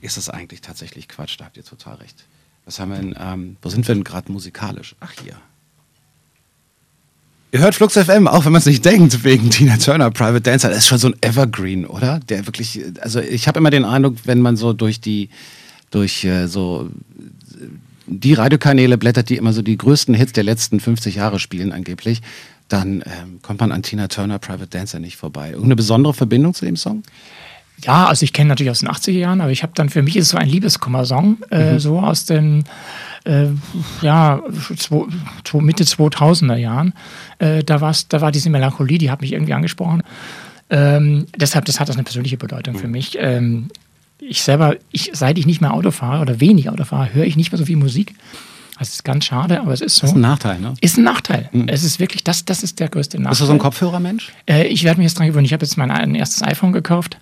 ist es eigentlich tatsächlich Quatsch. Da habt ihr total recht. Was haben wir denn, ähm, wo sind wir denn gerade musikalisch? Ach hier. Ihr hört Flux FM, auch wenn man es nicht denkt, wegen Tina Turner, Private Dancer. Das ist schon so ein Evergreen, oder? Der wirklich, also ich habe immer den Eindruck, wenn man so durch die, durch äh, so die Radiokanäle blättert, die immer so die größten Hits der letzten 50 Jahre spielen angeblich, dann ähm, kommt man an Tina Turner, Private Dancer nicht vorbei. Irgendeine besondere Verbindung zu dem Song? Ja, also ich kenne natürlich aus den 80er Jahren, aber ich habe dann für mich ist es so ein Liebeskummer-Song, äh, mhm. so aus den äh, ja, zwei, Mitte 2000er Jahren. Äh, da, da war diese Melancholie, die hat mich irgendwie angesprochen. Ähm, deshalb, das hat das eine persönliche Bedeutung für mhm. mich. Ähm, ich selber, ich, seit ich nicht mehr Auto fahre oder wenig Auto fahre, höre ich nicht mehr so viel Musik. Das ist ganz schade, aber es ist so. Das ist ein Nachteil, ne? Ist ein Nachteil. Mhm. Es ist wirklich, das, das ist der größte Nachteil. Bist du so ein Kopfhörermensch? Äh, ich werde mich jetzt dran gewöhnen. Ich habe jetzt mein erstes iPhone gekauft.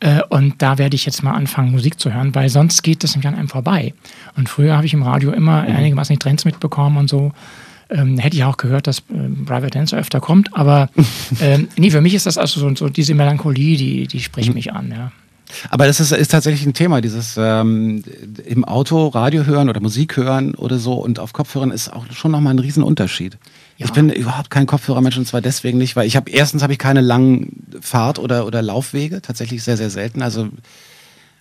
Äh, und da werde ich jetzt mal anfangen, Musik zu hören, weil sonst geht das nämlich an einem vorbei. Und früher habe ich im Radio immer mhm. einigermaßen die Trends mitbekommen und so. Ähm, hätte ich auch gehört, dass äh, Private Dancer öfter kommt, aber ähm, nee, für mich ist das also so, so diese Melancholie, die, die spricht mhm. mich an, ja. Aber das ist, ist tatsächlich ein Thema, dieses ähm, im Auto Radio hören oder Musik hören oder so und auf Kopfhörern ist auch schon nochmal ein Riesenunterschied. Ja. Ich bin überhaupt kein Kopfhörermensch und zwar deswegen nicht, weil ich habe erstens habe ich keine langen Fahrt- oder, oder Laufwege, tatsächlich sehr, sehr selten. Also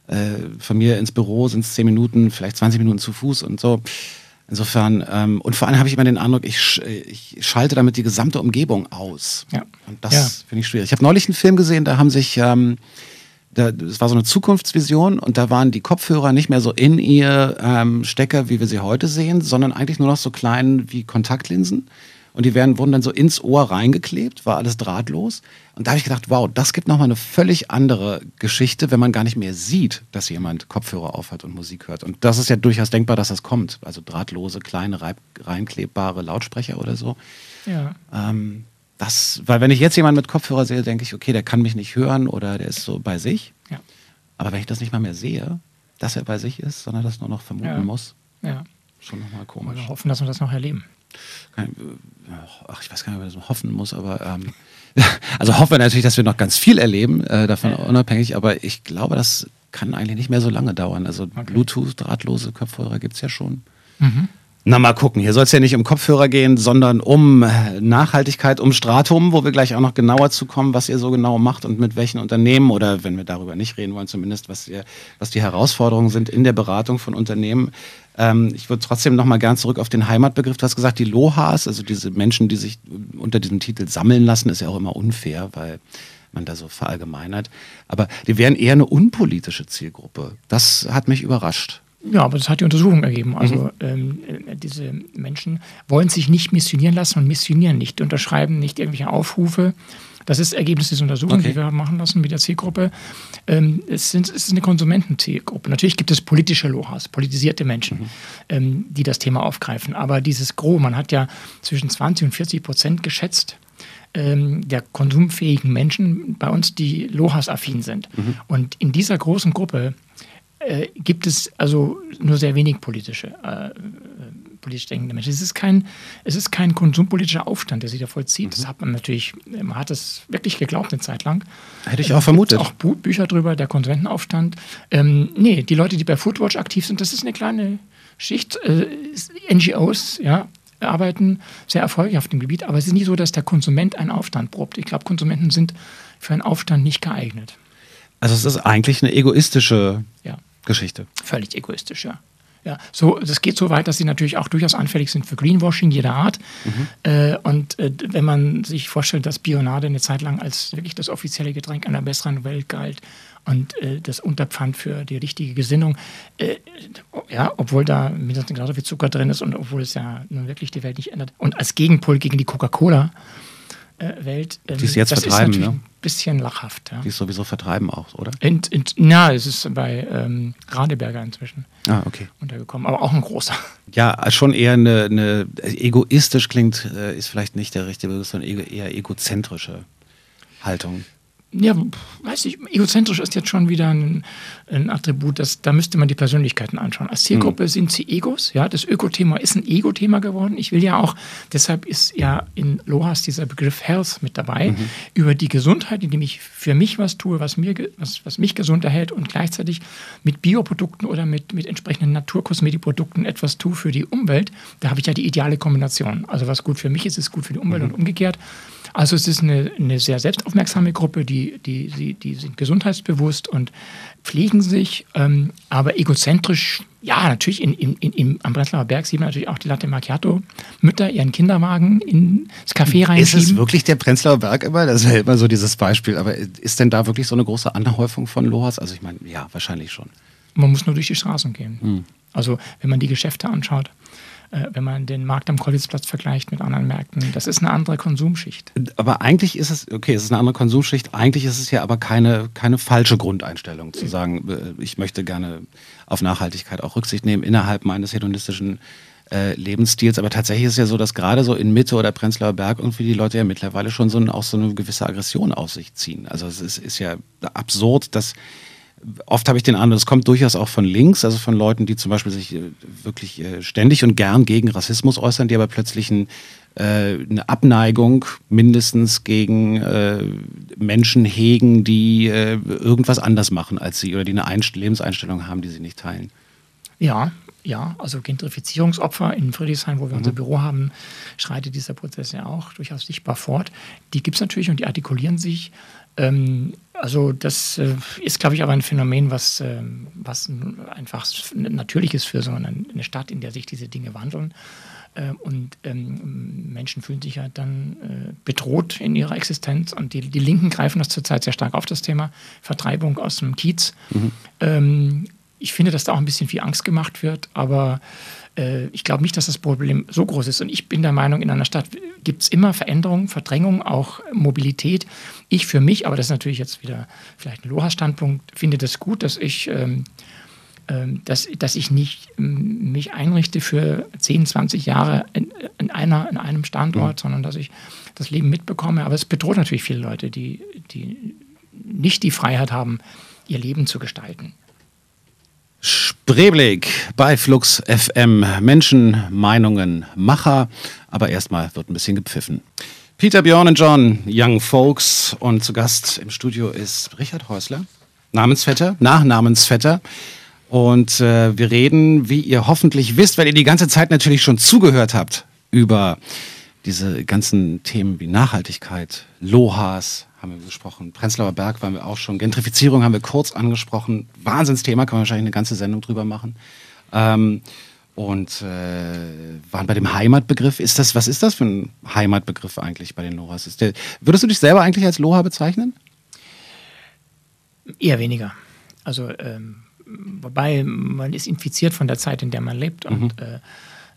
äh, von mir ins Büro sind es zehn Minuten, vielleicht 20 Minuten zu Fuß und so. Insofern, ähm, und vor allem habe ich immer den Eindruck, ich, ich schalte damit die gesamte Umgebung aus. Ja. Und das ja. finde ich schwierig. Ich habe neulich einen Film gesehen, da haben sich ähm, das war so eine Zukunftsvision und da waren die Kopfhörer nicht mehr so in ihr ähm, Stecker, wie wir sie heute sehen, sondern eigentlich nur noch so klein wie Kontaktlinsen. Und die werden, wurden dann so ins Ohr reingeklebt, war alles drahtlos. Und da habe ich gedacht, wow, das gibt nochmal eine völlig andere Geschichte, wenn man gar nicht mehr sieht, dass jemand Kopfhörer aufhat und Musik hört. Und das ist ja durchaus denkbar, dass das kommt. Also drahtlose, kleine, reinklebbare Lautsprecher oder so. Ja. Ähm, das, weil wenn ich jetzt jemanden mit Kopfhörer sehe, denke ich, okay, der kann mich nicht hören oder der ist so bei sich. Ja. Aber wenn ich das nicht mal mehr sehe, dass er bei sich ist, sondern das nur noch vermuten ja. muss, ja. schon nochmal komisch. Oder hoffen, dass wir das noch erleben. Äh, ach, ich weiß gar nicht, ob man das hoffen muss, aber ähm, also hoffen wir natürlich, dass wir noch ganz viel erleben, äh, davon ja. unabhängig, aber ich glaube, das kann eigentlich nicht mehr so lange dauern. Also okay. Bluetooth, drahtlose Kopfhörer gibt es ja schon. Mhm. Na, mal gucken. Hier soll es ja nicht um Kopfhörer gehen, sondern um äh, Nachhaltigkeit, um Stratum, wo wir gleich auch noch genauer zu kommen, was ihr so genau macht und mit welchen Unternehmen oder wenn wir darüber nicht reden wollen, zumindest was, ihr, was die Herausforderungen sind in der Beratung von Unternehmen. Ähm, ich würde trotzdem noch mal gern zurück auf den Heimatbegriff. Du hast gesagt, die Lohas, also diese Menschen, die sich unter diesem Titel sammeln lassen, ist ja auch immer unfair, weil man da so verallgemeinert. Aber die wären eher eine unpolitische Zielgruppe. Das hat mich überrascht. Ja, aber das hat die Untersuchung ergeben. Also mhm. ähm, äh, diese Menschen wollen sich nicht missionieren lassen und missionieren nicht, unterschreiben nicht irgendwelche Aufrufe. Das ist Ergebnis dieser Untersuchung, okay. die wir machen lassen mit der Zielgruppe. Ähm, es, sind, es ist eine Konsumentenzielgruppe. Natürlich gibt es politische Lohas, politisierte Menschen, mhm. ähm, die das Thema aufgreifen. Aber dieses Gros, man hat ja zwischen 20 und 40 Prozent geschätzt, ähm, der konsumfähigen Menschen bei uns, die Lohas-affin sind. Mhm. Und in dieser großen Gruppe äh, gibt es also nur sehr wenig politische, äh, politisch denkende Menschen. Es ist kein, es ist kein konsumpolitischer Aufstand, der sich da vollzieht. Mhm. Das hat man natürlich, man hat es wirklich geglaubt eine Zeit lang. Hätte ich auch vermutet. auch Bu Bücher drüber, der Konsumentenaufstand. Ähm, nee, die Leute, die bei Foodwatch aktiv sind, das ist eine kleine Schicht. Äh, NGOs, ja, arbeiten sehr erfolgreich auf dem Gebiet, aber es ist nicht so, dass der Konsument einen Aufstand probt. Ich glaube, Konsumenten sind für einen Aufstand nicht geeignet. Also es ist eigentlich eine egoistische ja. Geschichte. Völlig egoistisch, ja. Ja, so, das geht so weit, dass sie natürlich auch durchaus anfällig sind für Greenwashing jeder Art. Mhm. Äh, und äh, wenn man sich vorstellt, dass Bionade eine Zeit lang als wirklich das offizielle Getränk einer besseren Welt galt und äh, das Unterpfand für die richtige Gesinnung, äh, ja, obwohl da mindestens gerade viel Zucker drin ist und obwohl es ja nun wirklich die Welt nicht ändert. Und als Gegenpol gegen die Coca-Cola Welt. Ähm, die ist jetzt das vertreiben, ist ne? ein bisschen lachhaft. Ja. Die ist sowieso vertreiben auch, oder? In, in, na, es ist bei ähm, Radeberger inzwischen ah, okay. untergekommen, aber auch ein großer. Ja, schon eher eine, eine egoistisch klingt, äh, ist vielleicht nicht der richtige Begriff, sondern eher egozentrische Haltung ja, weiß ich, egozentrisch ist jetzt schon wieder ein, ein Attribut, das, da müsste man die Persönlichkeiten anschauen. Als Zielgruppe mhm. sind sie Egos, ja, das Ökothema ist ein Ego-Thema geworden. Ich will ja auch, deshalb ist ja in Lohas dieser Begriff Health mit dabei, mhm. über die Gesundheit, indem ich für mich was tue, was, mir, was, was mich gesund erhält und gleichzeitig mit Bioprodukten oder mit, mit entsprechenden Naturkosmetikprodukten etwas tue für die Umwelt, da habe ich ja die ideale Kombination. Also was gut für mich ist, ist gut für die Umwelt mhm. und umgekehrt. Also es ist eine, eine sehr selbstaufmerksame Gruppe, die, die, die, die sind gesundheitsbewusst und pflegen sich, ähm, aber egozentrisch, ja, natürlich in, in, in, am Breslauer Berg sieht man natürlich auch die Latte Macchiato, Mütter ihren Kinderwagen ins Café reinschieben. Ist es wirklich der Prenzlauer Berg immer? Das ist ja immer so dieses Beispiel. Aber ist denn da wirklich so eine große Anhäufung von Lohas? Also ich meine, ja, wahrscheinlich schon. Man muss nur durch die Straßen gehen. Hm. Also wenn man die Geschäfte anschaut wenn man den Markt am Kollitzplatz vergleicht mit anderen Märkten. Das ist eine andere Konsumschicht. Aber eigentlich ist es, okay, es ist eine andere Konsumschicht, eigentlich ist es ja aber keine, keine falsche Grundeinstellung zu sagen, äh, ich möchte gerne auf Nachhaltigkeit auch Rücksicht nehmen innerhalb meines hedonistischen äh, Lebensstils. Aber tatsächlich ist es ja so, dass gerade so in Mitte oder Prenzlauer Berg irgendwie die Leute ja mittlerweile schon so, auch so eine gewisse Aggression aus sich ziehen. Also es ist, ist ja absurd, dass oft habe ich den Eindruck, es kommt durchaus auch von links, also von Leuten, die zum Beispiel sich äh, wirklich äh, ständig und gern gegen Rassismus äußern, die aber plötzlich ein, äh, eine Abneigung mindestens gegen Menschen hegen, die irgendwas anders machen als sie oder die eine Lebenseinstellung haben, die sie nicht teilen. Ja, ja, also Gentrifizierungsopfer in Friedrichshain, wo wir mhm. unser Büro haben, schreitet dieser Prozess ja auch durchaus sichtbar fort. Die gibt es natürlich und die artikulieren sich. Ähm, also das äh, ist, glaube ich, aber ein Phänomen, was, äh, was einfach natürlich ist für so eine, eine, Stadt, in der sich diese Dinge wandeln. Äh, und ähm, Menschen fühlen sich ja dann äh, bedroht in ihrer Existenz. Und die, die Linken greifen das zurzeit sehr stark auf, das Thema Vertreibung aus dem Kiez. Mhm. Ähm, ich finde, dass da auch ein bisschen viel Angst gemacht wird, aber äh, ich glaube nicht, dass das Problem so groß ist. Und ich bin der Meinung, in einer Stadt gibt es immer Veränderungen, Verdrängung, auch Mobilität. Ich für mich, aber das ist natürlich jetzt wieder vielleicht ein Loha-Standpunkt, finde das gut, dass ich, ähm, ähm, dass, dass ich nicht ähm, mich einrichte für 10, 20 Jahre in, in, einer, in einem Standort, mhm. sondern dass ich das Leben mitbekomme. Aber es bedroht natürlich viele Leute, die, die nicht die Freiheit haben, ihr Leben zu gestalten. Spreeblick bei Flux FM. Menschen, Meinungen, Macher. Aber erstmal wird ein bisschen gepfiffen. Peter, Björn und John, Young Folks. Und zu Gast im Studio ist Richard Häusler, Namensvetter, Nachnamensvetter. Und äh, wir reden, wie ihr hoffentlich wisst, weil ihr die ganze Zeit natürlich schon zugehört habt, über diese ganzen Themen wie Nachhaltigkeit, Lohas, haben wir gesprochen. Prenzlauer Berg waren wir auch schon. Gentrifizierung haben wir kurz angesprochen. Wahnsinnsthema, kann man wahrscheinlich eine ganze Sendung drüber machen. Ähm, und äh, waren bei dem Heimatbegriff. Ist das, was ist das für ein Heimatbegriff eigentlich bei den Lohas? Der, würdest du dich selber eigentlich als Loha bezeichnen? Eher weniger. Also ähm, wobei man ist infiziert von der Zeit, in der man lebt. Und mhm. äh,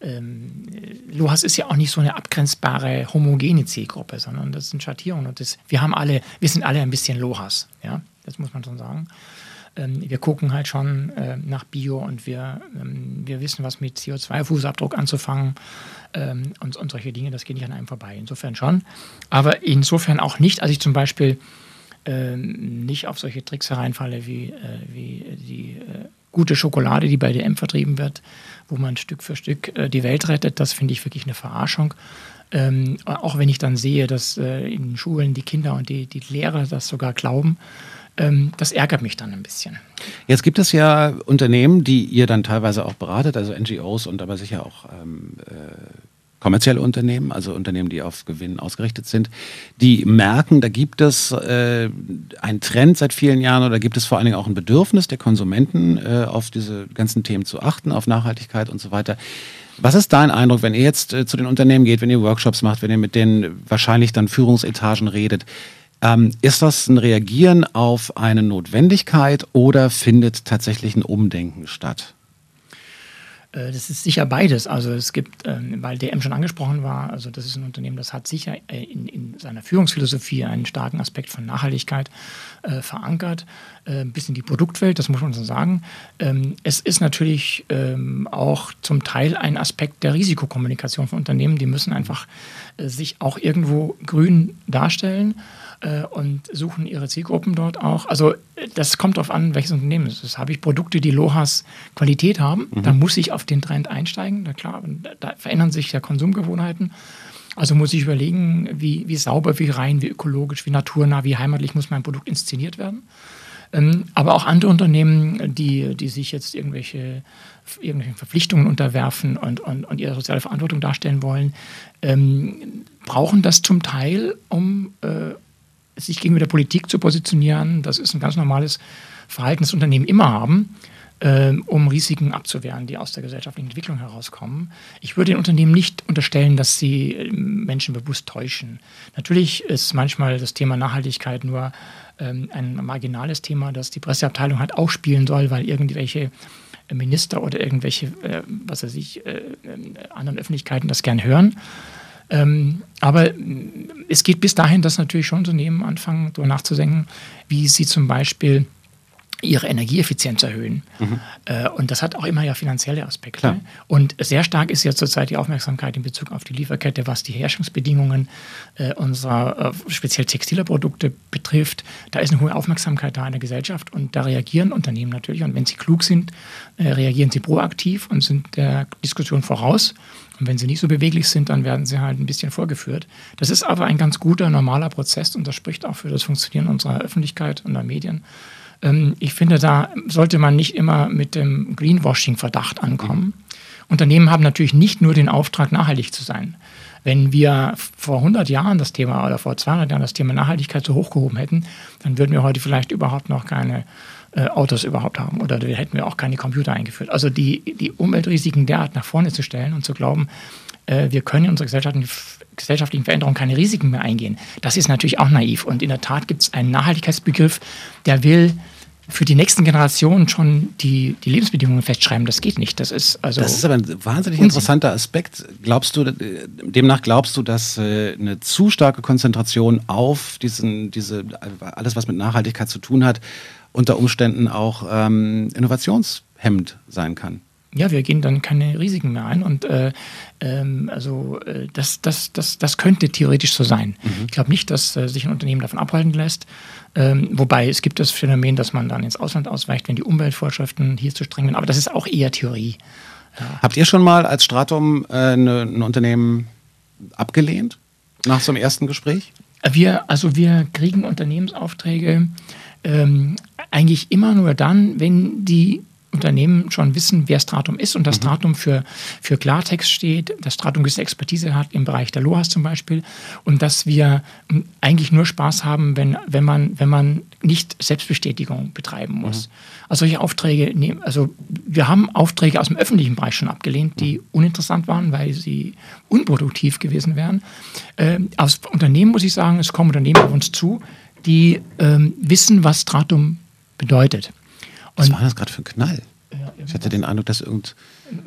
ähm, Lohas ist ja auch nicht so eine abgrenzbare homogene Zielgruppe, sondern das sind Schattierungen. Und das, wir haben alle, wir sind alle ein bisschen Lohas, ja, das muss man schon sagen. Ähm, wir gucken halt schon äh, nach Bio und wir, ähm, wir wissen, was mit CO2-Fußabdruck anzufangen ähm, und, und solche Dinge, das geht nicht an einem vorbei. Insofern schon. Aber insofern auch nicht, als ich zum Beispiel ähm, nicht auf solche Tricks hereinfalle wie, äh, wie die äh, gute Schokolade, die bei DM vertrieben wird, wo man Stück für Stück äh, die Welt rettet. Das finde ich wirklich eine Verarschung. Ähm, auch wenn ich dann sehe, dass äh, in Schulen die Kinder und die, die Lehrer das sogar glauben, ähm, das ärgert mich dann ein bisschen. Jetzt gibt es ja Unternehmen, die ihr dann teilweise auch beratet, also NGOs und aber sicher auch ähm, äh, kommerzielle Unternehmen, also Unternehmen, die auf Gewinn ausgerichtet sind, die merken, da gibt es äh, einen Trend seit vielen Jahren oder gibt es vor allen Dingen auch ein Bedürfnis der Konsumenten, äh, auf diese ganzen Themen zu achten, auf Nachhaltigkeit und so weiter. Was ist dein Eindruck, wenn ihr jetzt äh, zu den Unternehmen geht, wenn ihr Workshops macht, wenn ihr mit den wahrscheinlich dann Führungsetagen redet? Ähm, ist das ein Reagieren auf eine Notwendigkeit oder findet tatsächlich ein Umdenken statt? Äh, das ist sicher beides. Also es gibt, ähm, weil DM schon angesprochen war, also das ist ein Unternehmen, das hat sicher äh, in, in seiner Führungsphilosophie einen starken Aspekt von Nachhaltigkeit äh, verankert, bis in die Produktwelt, das muss man so sagen. Ähm, es ist natürlich ähm, auch zum Teil ein Aspekt der Risikokommunikation von Unternehmen. Die müssen einfach sich auch irgendwo grün darstellen äh, und suchen ihre Zielgruppen dort auch. Also das kommt darauf an, welches Unternehmen es ist. Habe ich Produkte, die Lohas Qualität haben, mhm. dann muss ich auf den Trend einsteigen. Na klar, da verändern sich ja Konsumgewohnheiten. Also muss ich überlegen, wie, wie sauber, wie rein, wie ökologisch, wie naturnah, wie heimatlich muss mein Produkt inszeniert werden. Ähm, aber auch andere Unternehmen, die, die sich jetzt irgendwelche, irgendwelchen Verpflichtungen unterwerfen und, und, und ihre soziale Verantwortung darstellen wollen, ähm, brauchen das zum Teil, um, äh, sich gegenüber der Politik zu positionieren. Das ist ein ganz normales Verhalten, das Unternehmen immer haben, äh, um Risiken abzuwehren, die aus der gesellschaftlichen Entwicklung herauskommen. Ich würde den Unternehmen nicht unterstellen, dass sie ähm, Menschen bewusst täuschen. Natürlich ist manchmal das Thema Nachhaltigkeit nur ähm, ein marginales Thema, das die Presseabteilung halt auch spielen soll, weil irgendwelche Minister oder irgendwelche, äh, was weiß ich, äh, äh anderen Öffentlichkeiten das gern hören. Ähm, aber es geht bis dahin, dass natürlich schon Unternehmen anfangen, darüber nachzudenken, wie sie zum Beispiel ihre Energieeffizienz erhöhen. Mhm. Äh, und das hat auch immer ja finanzielle Aspekte. Klar. Und sehr stark ist ja zurzeit die Aufmerksamkeit in Bezug auf die Lieferkette, was die Herrschungsbedingungen äh, unserer äh, speziell textiler Produkte betrifft. Da ist eine hohe Aufmerksamkeit da in der Gesellschaft und da reagieren Unternehmen natürlich. Und wenn sie klug sind, reagieren sie proaktiv und sind der Diskussion voraus und wenn sie nicht so beweglich sind, dann werden sie halt ein bisschen vorgeführt. Das ist aber ein ganz guter, normaler Prozess und das spricht auch für das Funktionieren unserer Öffentlichkeit und der Medien. Ähm, ich finde, da sollte man nicht immer mit dem Greenwashing-Verdacht ankommen. Unternehmen haben natürlich nicht nur den Auftrag, nachhaltig zu sein. Wenn wir vor 100 Jahren das Thema oder vor 200 Jahren das Thema Nachhaltigkeit so hochgehoben hätten, dann würden wir heute vielleicht überhaupt noch keine äh, Autos überhaupt haben oder da hätten wir auch keine Computer eingeführt. Also die, die Umweltrisiken derart nach vorne zu stellen und zu glauben, äh, wir können in unserer gesellschaftlichen, gesellschaftlichen Veränderung keine Risiken mehr eingehen, das ist natürlich auch naiv. Und in der Tat gibt es einen Nachhaltigkeitsbegriff, der will für die nächsten Generationen schon die, die Lebensbedingungen festschreiben. Das geht nicht. Das ist also. Das ist aber ein wahnsinnig Unsinn. interessanter Aspekt. Glaubst du, demnach glaubst du, dass äh, eine zu starke Konzentration auf diesen, diese, alles, was mit Nachhaltigkeit zu tun hat, unter Umständen auch ähm, innovationshemmend sein kann. Ja, wir gehen dann keine Risiken mehr ein und äh, ähm, also äh, das, das, das, das könnte theoretisch so sein. Mhm. Ich glaube nicht, dass äh, sich ein Unternehmen davon abhalten lässt. Ähm, wobei es gibt das Phänomen, dass man dann ins Ausland ausweicht, wenn die Umweltvorschriften hier zu streng sind. Aber das ist auch eher Theorie. Ja. Habt ihr schon mal als Stratum äh, ne, ein Unternehmen abgelehnt nach so einem ersten Gespräch? Wir, also wir kriegen Unternehmensaufträge ähm, eigentlich immer nur dann, wenn die Unternehmen schon wissen, wer Stratum ist und das mhm. Stratum für, für Klartext steht, dass Stratum gewisse Expertise hat im Bereich der LOAS zum Beispiel und dass wir eigentlich nur Spaß haben, wenn, wenn, man, wenn man nicht Selbstbestätigung betreiben muss. Mhm. Also solche Aufträge nehmen, also wir haben Aufträge aus dem öffentlichen Bereich schon abgelehnt, die mhm. uninteressant waren, weil sie unproduktiv gewesen wären. Ähm, aus Unternehmen muss ich sagen, es kommen Unternehmen auf uns zu, die ähm, wissen, was Stratum bedeutet. Was war das gerade für ein Knall? ich hatte den Eindruck, dass irgendein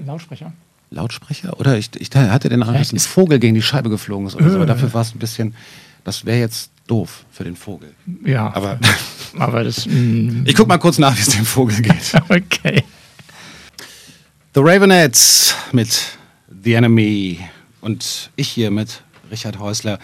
Lautsprecher. Lautsprecher? Oder ich, ich hatte den Eindruck, dass ein Vogel gegen die Scheibe geflogen ist. Oder so. Aber dafür war es ein bisschen, das wäre jetzt doof für den Vogel. Ja. Aber, aber das. ich guck mal kurz nach, wie es dem Vogel geht. okay. The Ravenettes mit The Enemy und ich hier mit Richard Häusler.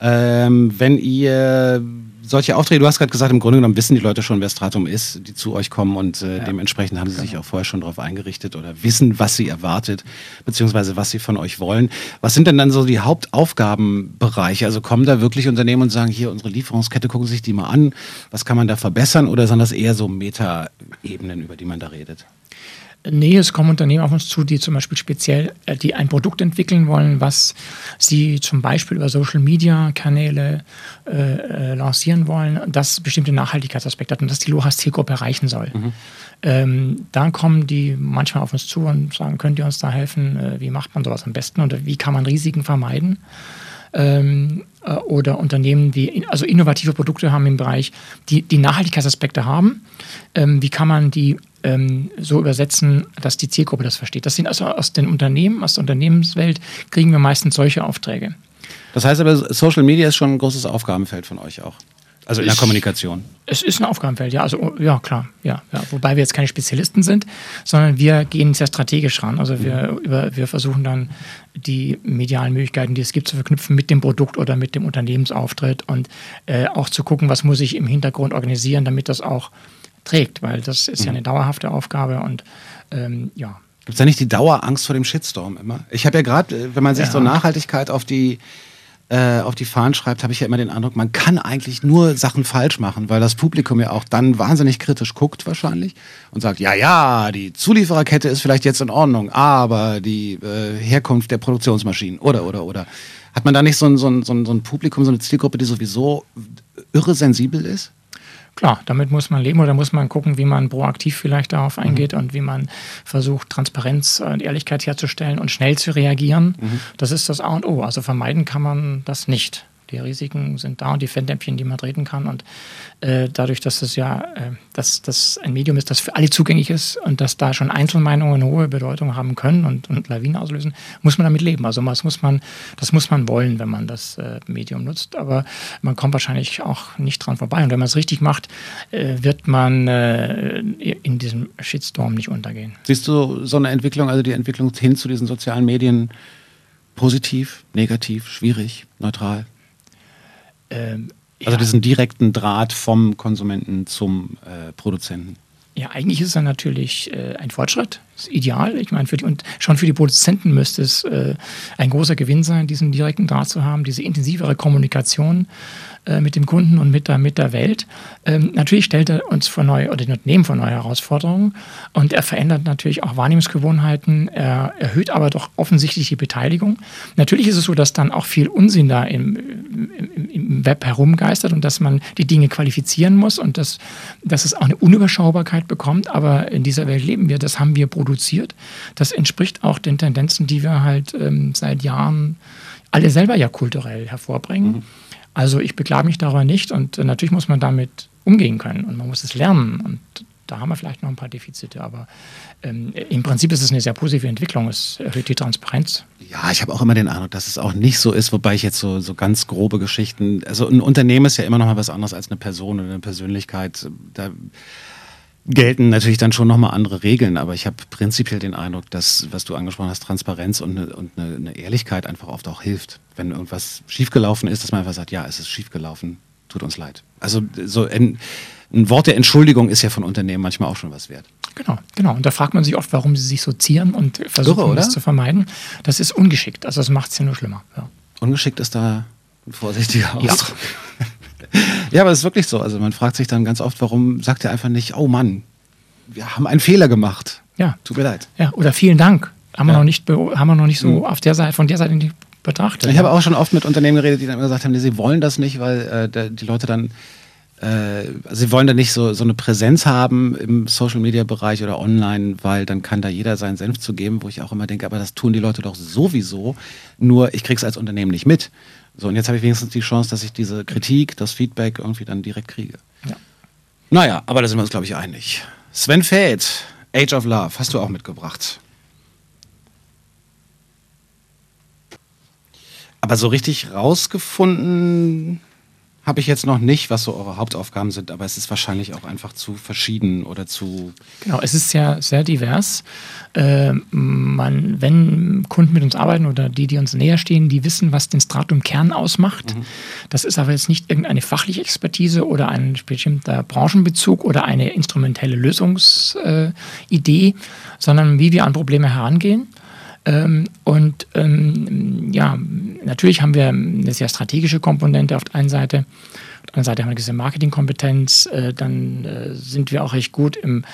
Ähm, wenn ihr solche Aufträge, du hast gerade gesagt, im Grunde genommen wissen die Leute schon, wer Stratum ist, die zu euch kommen und äh, ja. dementsprechend haben sie sich auch vorher schon darauf eingerichtet oder wissen, was sie erwartet, beziehungsweise was sie von euch wollen. Was sind denn dann so die Hauptaufgabenbereiche? Also kommen da wirklich Unternehmen und sagen, hier unsere Lieferungskette, gucken sich die mal an, was kann man da verbessern oder sind das eher so Meta-Ebenen, über die man da redet? Nee, es kommen Unternehmen auf uns zu, die zum Beispiel speziell, äh, die ein Produkt entwickeln wollen, was sie zum Beispiel über Social Media Kanäle äh, äh, lancieren wollen, das bestimmte Nachhaltigkeitsaspekte hat und das die LOHAS Zielgruppe erreichen soll. Mhm. Ähm, dann kommen die manchmal auf uns zu und sagen, könnt ihr uns da helfen? Äh, wie macht man sowas am besten oder wie kann man Risiken vermeiden? Ähm, äh, oder Unternehmen, die also innovative Produkte haben im Bereich, die, die Nachhaltigkeitsaspekte haben. Ähm, wie kann man die ähm, so übersetzen, dass die Zielgruppe das versteht. Das sind also aus den Unternehmen, aus der Unternehmenswelt kriegen wir meistens solche Aufträge. Das heißt aber, Social Media ist schon ein großes Aufgabenfeld von euch auch. Also in der Kommunikation. Es ist ein Aufgabenfeld, ja. Also ja, klar, ja, ja. Wobei wir jetzt keine Spezialisten sind, sondern wir gehen sehr strategisch ran. Also wir, mhm. über, wir versuchen dann die medialen Möglichkeiten, die es gibt, zu verknüpfen mit dem Produkt oder mit dem Unternehmensauftritt und äh, auch zu gucken, was muss ich im Hintergrund organisieren, damit das auch trägt, weil das ist mhm. ja eine dauerhafte Aufgabe und ähm, ja. Gibt es da nicht die Dauerangst vor dem Shitstorm immer? Ich habe ja gerade, äh, wenn man sich ja. so Nachhaltigkeit auf die äh, auf die Fahnen schreibt, habe ich ja immer den Eindruck, man kann eigentlich nur Sachen falsch machen, weil das Publikum ja auch dann wahnsinnig kritisch guckt wahrscheinlich und sagt, ja, ja, die Zuliefererkette ist vielleicht jetzt in Ordnung, aber die äh, Herkunft der Produktionsmaschinen oder, oder, oder. Hat man da nicht so ein, so, ein, so ein Publikum, so eine Zielgruppe, die sowieso irre sensibel ist? Klar, damit muss man leben oder muss man gucken, wie man proaktiv vielleicht darauf eingeht mhm. und wie man versucht, Transparenz und Ehrlichkeit herzustellen und schnell zu reagieren. Mhm. Das ist das A und O. Also vermeiden kann man das nicht. Die Risiken sind da und die Fettnäpfchen, die man treten kann. Und äh, dadurch, dass es ja äh, dass, dass ein Medium ist, das für alle zugänglich ist und dass da schon Einzelmeinungen hohe Bedeutung haben können und, und Lawinen auslösen, muss man damit leben. Also das muss man, das muss man wollen, wenn man das äh, Medium nutzt. Aber man kommt wahrscheinlich auch nicht dran vorbei. Und wenn man es richtig macht, äh, wird man äh, in diesem Shitstorm nicht untergehen. Siehst du so eine Entwicklung, also die Entwicklung hin zu diesen sozialen Medien, positiv, negativ, schwierig, neutral? Ähm, also ja. diesen direkten Draht vom Konsumenten zum äh, Produzenten. Ja, eigentlich ist er natürlich äh, ein Fortschritt, ist ideal. Ich meine, für die, und schon für die Produzenten müsste es äh, ein großer Gewinn sein, diesen direkten Draht zu haben, diese intensivere Kommunikation äh, mit dem Kunden und mit der, mit der Welt. Ähm, natürlich stellt er uns vor neue oder den Unternehmen vor neue Herausforderungen und er verändert natürlich auch Wahrnehmungsgewohnheiten. Er erhöht aber doch offensichtlich die Beteiligung. Natürlich ist es so, dass dann auch viel Unsinn da im, im, im Web herumgeistert und dass man die Dinge qualifizieren muss und dass, dass es auch eine Unüberschaubarkeit bekommt. Aber in dieser Welt leben wir. Das haben wir produziert. Das entspricht auch den Tendenzen, die wir halt ähm, seit Jahren alle selber ja kulturell hervorbringen. Mhm. Also ich beklage mich darüber nicht und äh, natürlich muss man damit umgehen können und man muss es lernen und da haben wir vielleicht noch ein paar Defizite, aber ähm, im Prinzip ist es eine sehr positive Entwicklung. Es erhöht die Transparenz. Ja, ich habe auch immer den Eindruck, dass es auch nicht so ist, wobei ich jetzt so, so ganz grobe Geschichten, also ein Unternehmen ist ja immer noch mal was anderes als eine Person oder eine Persönlichkeit. Da gelten natürlich dann schon nochmal andere Regeln, aber ich habe prinzipiell den Eindruck, dass, was du angesprochen hast, Transparenz und, eine, und eine, eine, Ehrlichkeit einfach oft auch hilft. Wenn irgendwas schiefgelaufen ist, dass man einfach sagt, ja, es ist schiefgelaufen, tut uns leid. Also so ein, ein Wort der Entschuldigung ist ja von Unternehmen manchmal auch schon was wert. Genau, genau. Und da fragt man sich oft, warum sie sich so zieren und versuchen, Irre, das zu vermeiden. Das ist ungeschickt. Also das macht es ja nur schlimmer. Ja. Ungeschickt ist da ein vorsichtiger Ausdruck. Ja. Ja, aber es ist wirklich so. Also man fragt sich dann ganz oft, warum sagt er einfach nicht, oh Mann, wir haben einen Fehler gemacht. Ja. Tut mir leid. Ja, oder vielen Dank. Haben, ja. wir, noch nicht, haben wir noch nicht so mhm. auf der Seite, von der Seite nicht betrachtet. Ich habe auch schon oft mit Unternehmen geredet, die dann gesagt haben, nee, sie wollen das nicht, weil äh, die Leute dann äh, sie wollen da nicht so, so eine Präsenz haben im Social Media Bereich oder online, weil dann kann da jeder seinen Senf zu geben, wo ich auch immer denke, aber das tun die Leute doch sowieso. Nur ich krieg's als Unternehmen nicht mit. So, und jetzt habe ich wenigstens die Chance, dass ich diese Kritik, das Feedback irgendwie dann direkt kriege. Ja. Naja, aber da sind wir uns, glaube ich, einig. Sven Feld, Age of Love, hast du auch mitgebracht. Aber so richtig rausgefunden habe ich jetzt noch nicht, was so eure Hauptaufgaben sind, aber es ist wahrscheinlich auch einfach zu verschieden oder zu. Genau, es ist sehr, sehr divers. Äh, man, wenn Kunden mit uns arbeiten oder die, die uns näher stehen, die wissen, was den Stratum-Kern ausmacht. Mhm. Das ist aber jetzt nicht irgendeine fachliche Expertise oder ein bestimmter Branchenbezug oder eine instrumentelle Lösungsidee, äh, sondern wie wir an Probleme herangehen. Ähm, und ähm, ja, natürlich haben wir eine sehr strategische Komponente auf der einen Seite. Auf der anderen Seite haben wir eine gewisse Marketingkompetenz. Äh, dann äh, sind wir auch recht gut im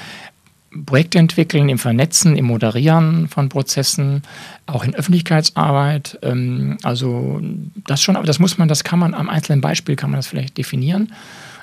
Projekte entwickeln, im Vernetzen, im Moderieren von Prozessen, auch in Öffentlichkeitsarbeit. Ähm, also das schon, aber das muss man, das kann man am einzelnen Beispiel kann man das vielleicht definieren.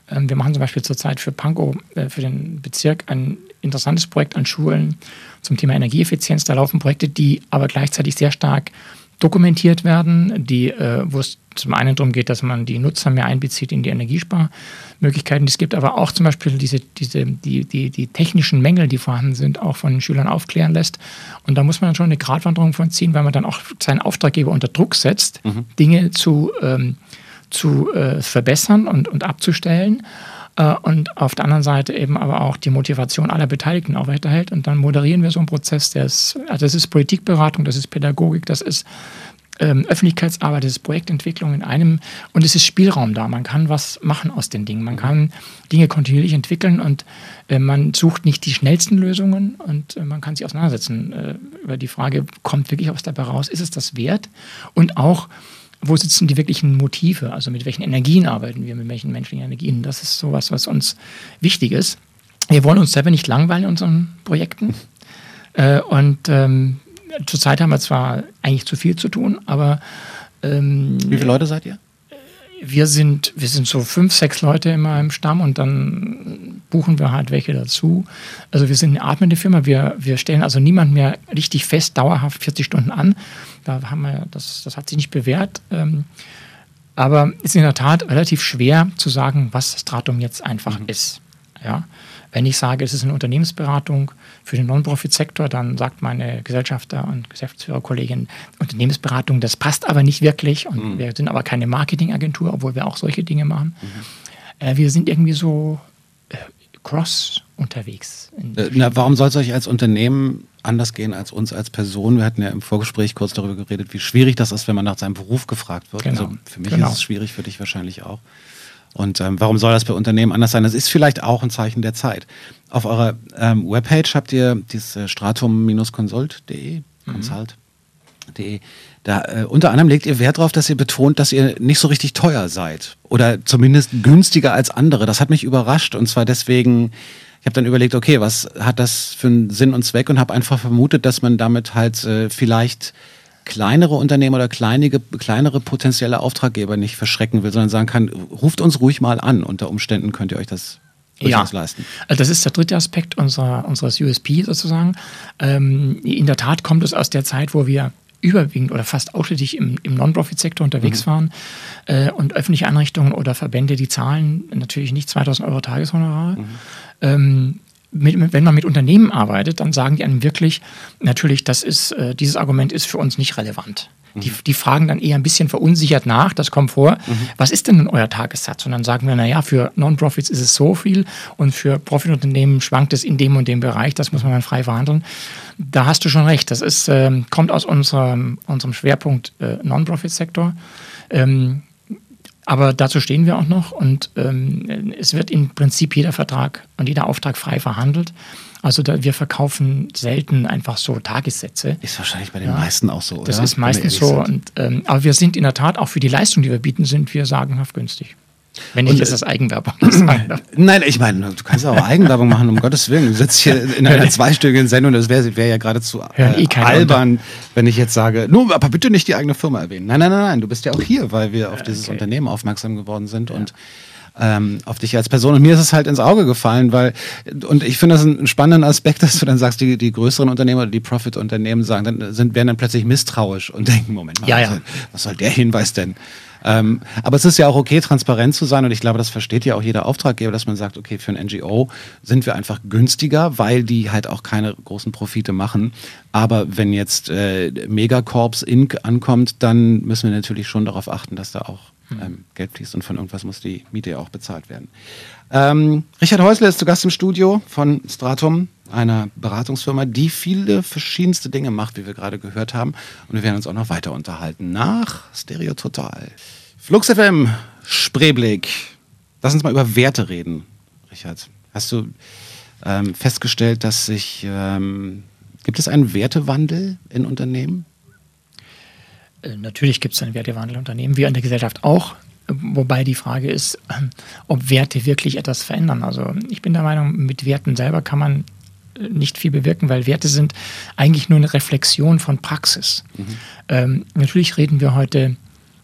Ähm, wir machen zum Beispiel zurzeit für Pankow, äh, für den Bezirk, ein interessantes Projekt an Schulen zum Thema Energieeffizienz. Da laufen Projekte, die aber gleichzeitig sehr stark dokumentiert werden, die, äh, wo es zum einen darum geht, dass man die Nutzer mehr einbezieht in die Energiesparmöglichkeiten. Es gibt aber auch zum Beispiel diese, diese, die, die, die technischen Mängel, die vorhanden sind, auch von den Schülern aufklären lässt. Und da muss man dann schon eine Gratwanderung von ziehen, weil man dann auch seinen Auftraggeber unter Druck setzt, mhm. Dinge zu, ähm, zu äh, verbessern und, und abzustellen. Äh, und auf der anderen Seite eben aber auch die Motivation aller Beteiligten aufrechterhält. Und dann moderieren wir so einen Prozess, der ist, also das ist Politikberatung, das ist Pädagogik, das ist ähm, Öffentlichkeitsarbeit, das ist Projektentwicklung in einem und es ist Spielraum da. Man kann was machen aus den Dingen. Man kann Dinge kontinuierlich entwickeln und äh, man sucht nicht die schnellsten Lösungen und äh, man kann sich auseinandersetzen äh, über die Frage, kommt wirklich was dabei raus, ist es das wert? Und auch, wo sitzen die wirklichen Motive? Also mit welchen Energien arbeiten wir, mit welchen menschlichen Energien? Das ist sowas, was uns wichtig ist. Wir wollen uns selber nicht langweilen in unseren Projekten. Äh, und ähm, zurzeit haben wir zwar eigentlich zu viel zu tun, aber. Ähm, Wie viele Leute seid ihr? Wir sind, wir sind so fünf, sechs Leute immer im Stamm und dann buchen wir halt welche dazu. Also wir sind eine atmende Firma. Wir, wir stellen also niemand mehr richtig fest, dauerhaft 40 Stunden an. Da haben wir, das, das hat sich nicht bewährt. Ähm, aber es ist in der Tat relativ schwer zu sagen, was Stratum jetzt einfach mhm. ist. Ja? Wenn ich sage, es ist eine Unternehmensberatung für den Non-Profit-Sektor, dann sagt meine Gesellschafter und Geschäftsführerkollegin, Unternehmensberatung, das passt aber nicht wirklich. Und mhm. wir sind aber keine Marketingagentur, obwohl wir auch solche Dinge machen. Mhm. Äh, wir sind irgendwie so äh, cross unterwegs. Äh, na, warum soll es euch als Unternehmen anders gehen als uns als Person? Wir hatten ja im Vorgespräch kurz darüber geredet, wie schwierig das ist, wenn man nach seinem Beruf gefragt wird. Genau. Also für mich genau. ist es schwierig, für dich wahrscheinlich auch. Und ähm, warum soll das bei Unternehmen anders sein? Das ist vielleicht auch ein Zeichen der Zeit. Auf eurer ähm, Webpage habt ihr dieses äh, stratum-consult.de, mhm. consult.de. Da äh, unter anderem legt ihr Wert darauf, dass ihr betont, dass ihr nicht so richtig teuer seid oder zumindest günstiger als andere. Das hat mich überrascht und zwar deswegen. Ich habe dann überlegt, okay, was hat das für einen Sinn und Zweck und habe einfach vermutet, dass man damit halt äh, vielleicht kleinere Unternehmen oder kleinige, kleinere potenzielle Auftraggeber nicht verschrecken will, sondern sagen kann, ruft uns ruhig mal an. Unter Umständen könnt ihr euch das ja. leisten. Also das ist der dritte Aspekt unserer, unseres USP sozusagen. Ähm, in der Tat kommt es aus der Zeit, wo wir überwiegend oder fast ausschließlich im, im Non-Profit-Sektor unterwegs mhm. waren äh, und öffentliche Einrichtungen oder Verbände, die zahlen natürlich nicht 2000 Euro Tageshonorare. Mhm. Ähm, mit, wenn man mit Unternehmen arbeitet, dann sagen die einem wirklich, natürlich, das ist, äh, dieses Argument ist für uns nicht relevant. Mhm. Die, die fragen dann eher ein bisschen verunsichert nach, das kommt vor, mhm. was ist denn euer Tagessatz? Und dann sagen wir, naja, für Non-Profits ist es so viel und für Profitunternehmen schwankt es in dem und dem Bereich, das muss man dann frei verhandeln. Da hast du schon recht, das ist, äh, kommt aus unserem, unserem Schwerpunkt äh, Non-Profit-Sektor. Ähm, aber dazu stehen wir auch noch und ähm, es wird im Prinzip jeder Vertrag und jeder Auftrag frei verhandelt. Also da, wir verkaufen selten einfach so Tagessätze. Ist wahrscheinlich bei den ja, meisten auch so, oder? Das ist meistens so. Und, ähm, aber wir sind in der Tat auch für die Leistung, die wir bieten, sind wir sagenhaft günstig. Wenn ich jetzt das Eigenwerbung sagen darf. Nein, ich meine, du kannst auch Eigenwerbung machen, um Gottes Willen. Du sitzt hier in einer zweistündigen Sendung, das wäre wär ja geradezu äh, eh albern, unter. wenn ich jetzt sage, nur, aber bitte nicht die eigene Firma erwähnen. Nein, nein, nein, nein, du bist ja auch hier, weil wir auf dieses okay. Unternehmen aufmerksam geworden sind ja. und ähm, auf dich als Person. Und mir ist es halt ins Auge gefallen, weil, und ich finde das einen spannenden Aspekt, dass du dann sagst, die, die größeren Unternehmen oder die Profit-Unternehmen sagen, dann sind, werden dann plötzlich misstrauisch und denken, Moment mal, ja, ja. was soll der Hinweis denn? Ähm, aber es ist ja auch okay, transparent zu sein und ich glaube, das versteht ja auch jeder Auftraggeber, dass man sagt, okay, für ein NGO sind wir einfach günstiger, weil die halt auch keine großen Profite machen. Aber wenn jetzt äh, Megacorps Inc. ankommt, dann müssen wir natürlich schon darauf achten, dass da auch hm. ähm, Geld fließt und von irgendwas muss die Miete ja auch bezahlt werden. Ähm, Richard Häusler ist zu Gast im Studio von Stratum, einer Beratungsfirma, die viele verschiedenste Dinge macht, wie wir gerade gehört haben. Und wir werden uns auch noch weiter unterhalten nach Stereo Total. Flux FM, Spreeblick. Lass uns mal über Werte reden, Richard. Hast du ähm, festgestellt, dass sich. Ähm, gibt es einen Wertewandel in Unternehmen? Äh, natürlich gibt es einen Wertewandel in Unternehmen, wir in der Gesellschaft auch. Wobei die Frage ist, ob Werte wirklich etwas verändern. Also ich bin der Meinung, mit Werten selber kann man äh, nicht viel bewirken, weil Werte sind eigentlich nur eine Reflexion von Praxis. Mhm. Ähm, natürlich reden wir heute,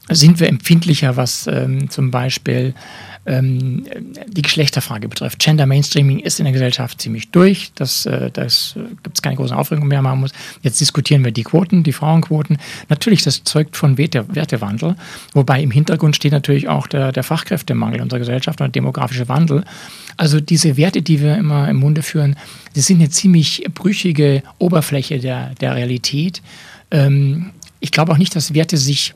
sind wir empfindlicher, was ähm, zum Beispiel ähm, die Geschlechterfrage betrifft. Gender Mainstreaming ist in der Gesellschaft ziemlich durch. Das, äh, das gibt es keine große Aufregung mehr machen muss. Jetzt diskutieren wir die Quoten, die Frauenquoten. Natürlich, das zeugt von Werte, Wertewandel. Wobei im Hintergrund steht natürlich auch der, der Fachkräftemangel unserer Gesellschaft und der demografische Wandel. Also diese Werte, die wir immer im Munde führen, die sind eine ziemlich brüchige Oberfläche der, der Realität. Ähm, ich glaube auch nicht, dass Werte sich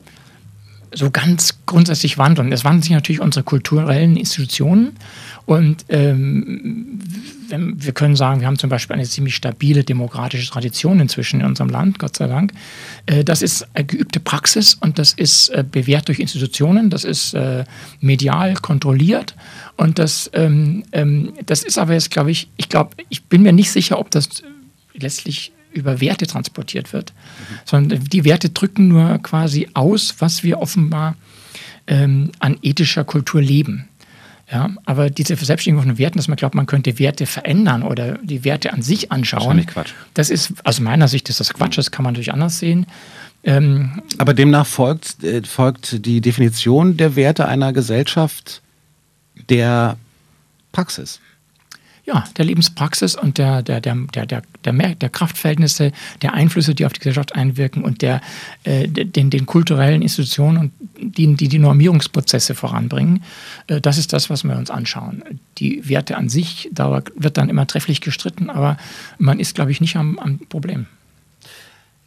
so ganz grundsätzlich wandeln. Es wandeln sich natürlich unsere kulturellen Institutionen und ähm, wir können sagen, wir haben zum Beispiel eine ziemlich stabile demokratische Tradition inzwischen in unserem Land, Gott sei Dank. Äh, das ist geübte Praxis und das ist äh, bewährt durch Institutionen, das ist äh, medial kontrolliert und das, ähm, ähm, das ist aber jetzt, glaube ich, ich glaube, ich bin mir nicht sicher, ob das letztlich über Werte transportiert wird, mhm. sondern die Werte drücken nur quasi aus, was wir offenbar ähm, an ethischer Kultur leben. Ja, aber diese Verselbstständigung von Werten, dass man glaubt, man könnte Werte verändern oder die Werte an sich anschauen, Quatsch. das ist aus meiner Sicht ist das Quatsch, das kann man natürlich anders sehen. Ähm, aber demnach folgt, äh, folgt die Definition der Werte einer Gesellschaft der Praxis ja, der Lebenspraxis und der, der, der, der, der, der, der Kraftverhältnisse, der Einflüsse, die auf die Gesellschaft einwirken und der, äh, den, den kulturellen Institutionen und die, die die Normierungsprozesse voranbringen. Äh, das ist das, was wir uns anschauen. Die Werte an sich, da wird dann immer trefflich gestritten, aber man ist, glaube ich, nicht am, am Problem.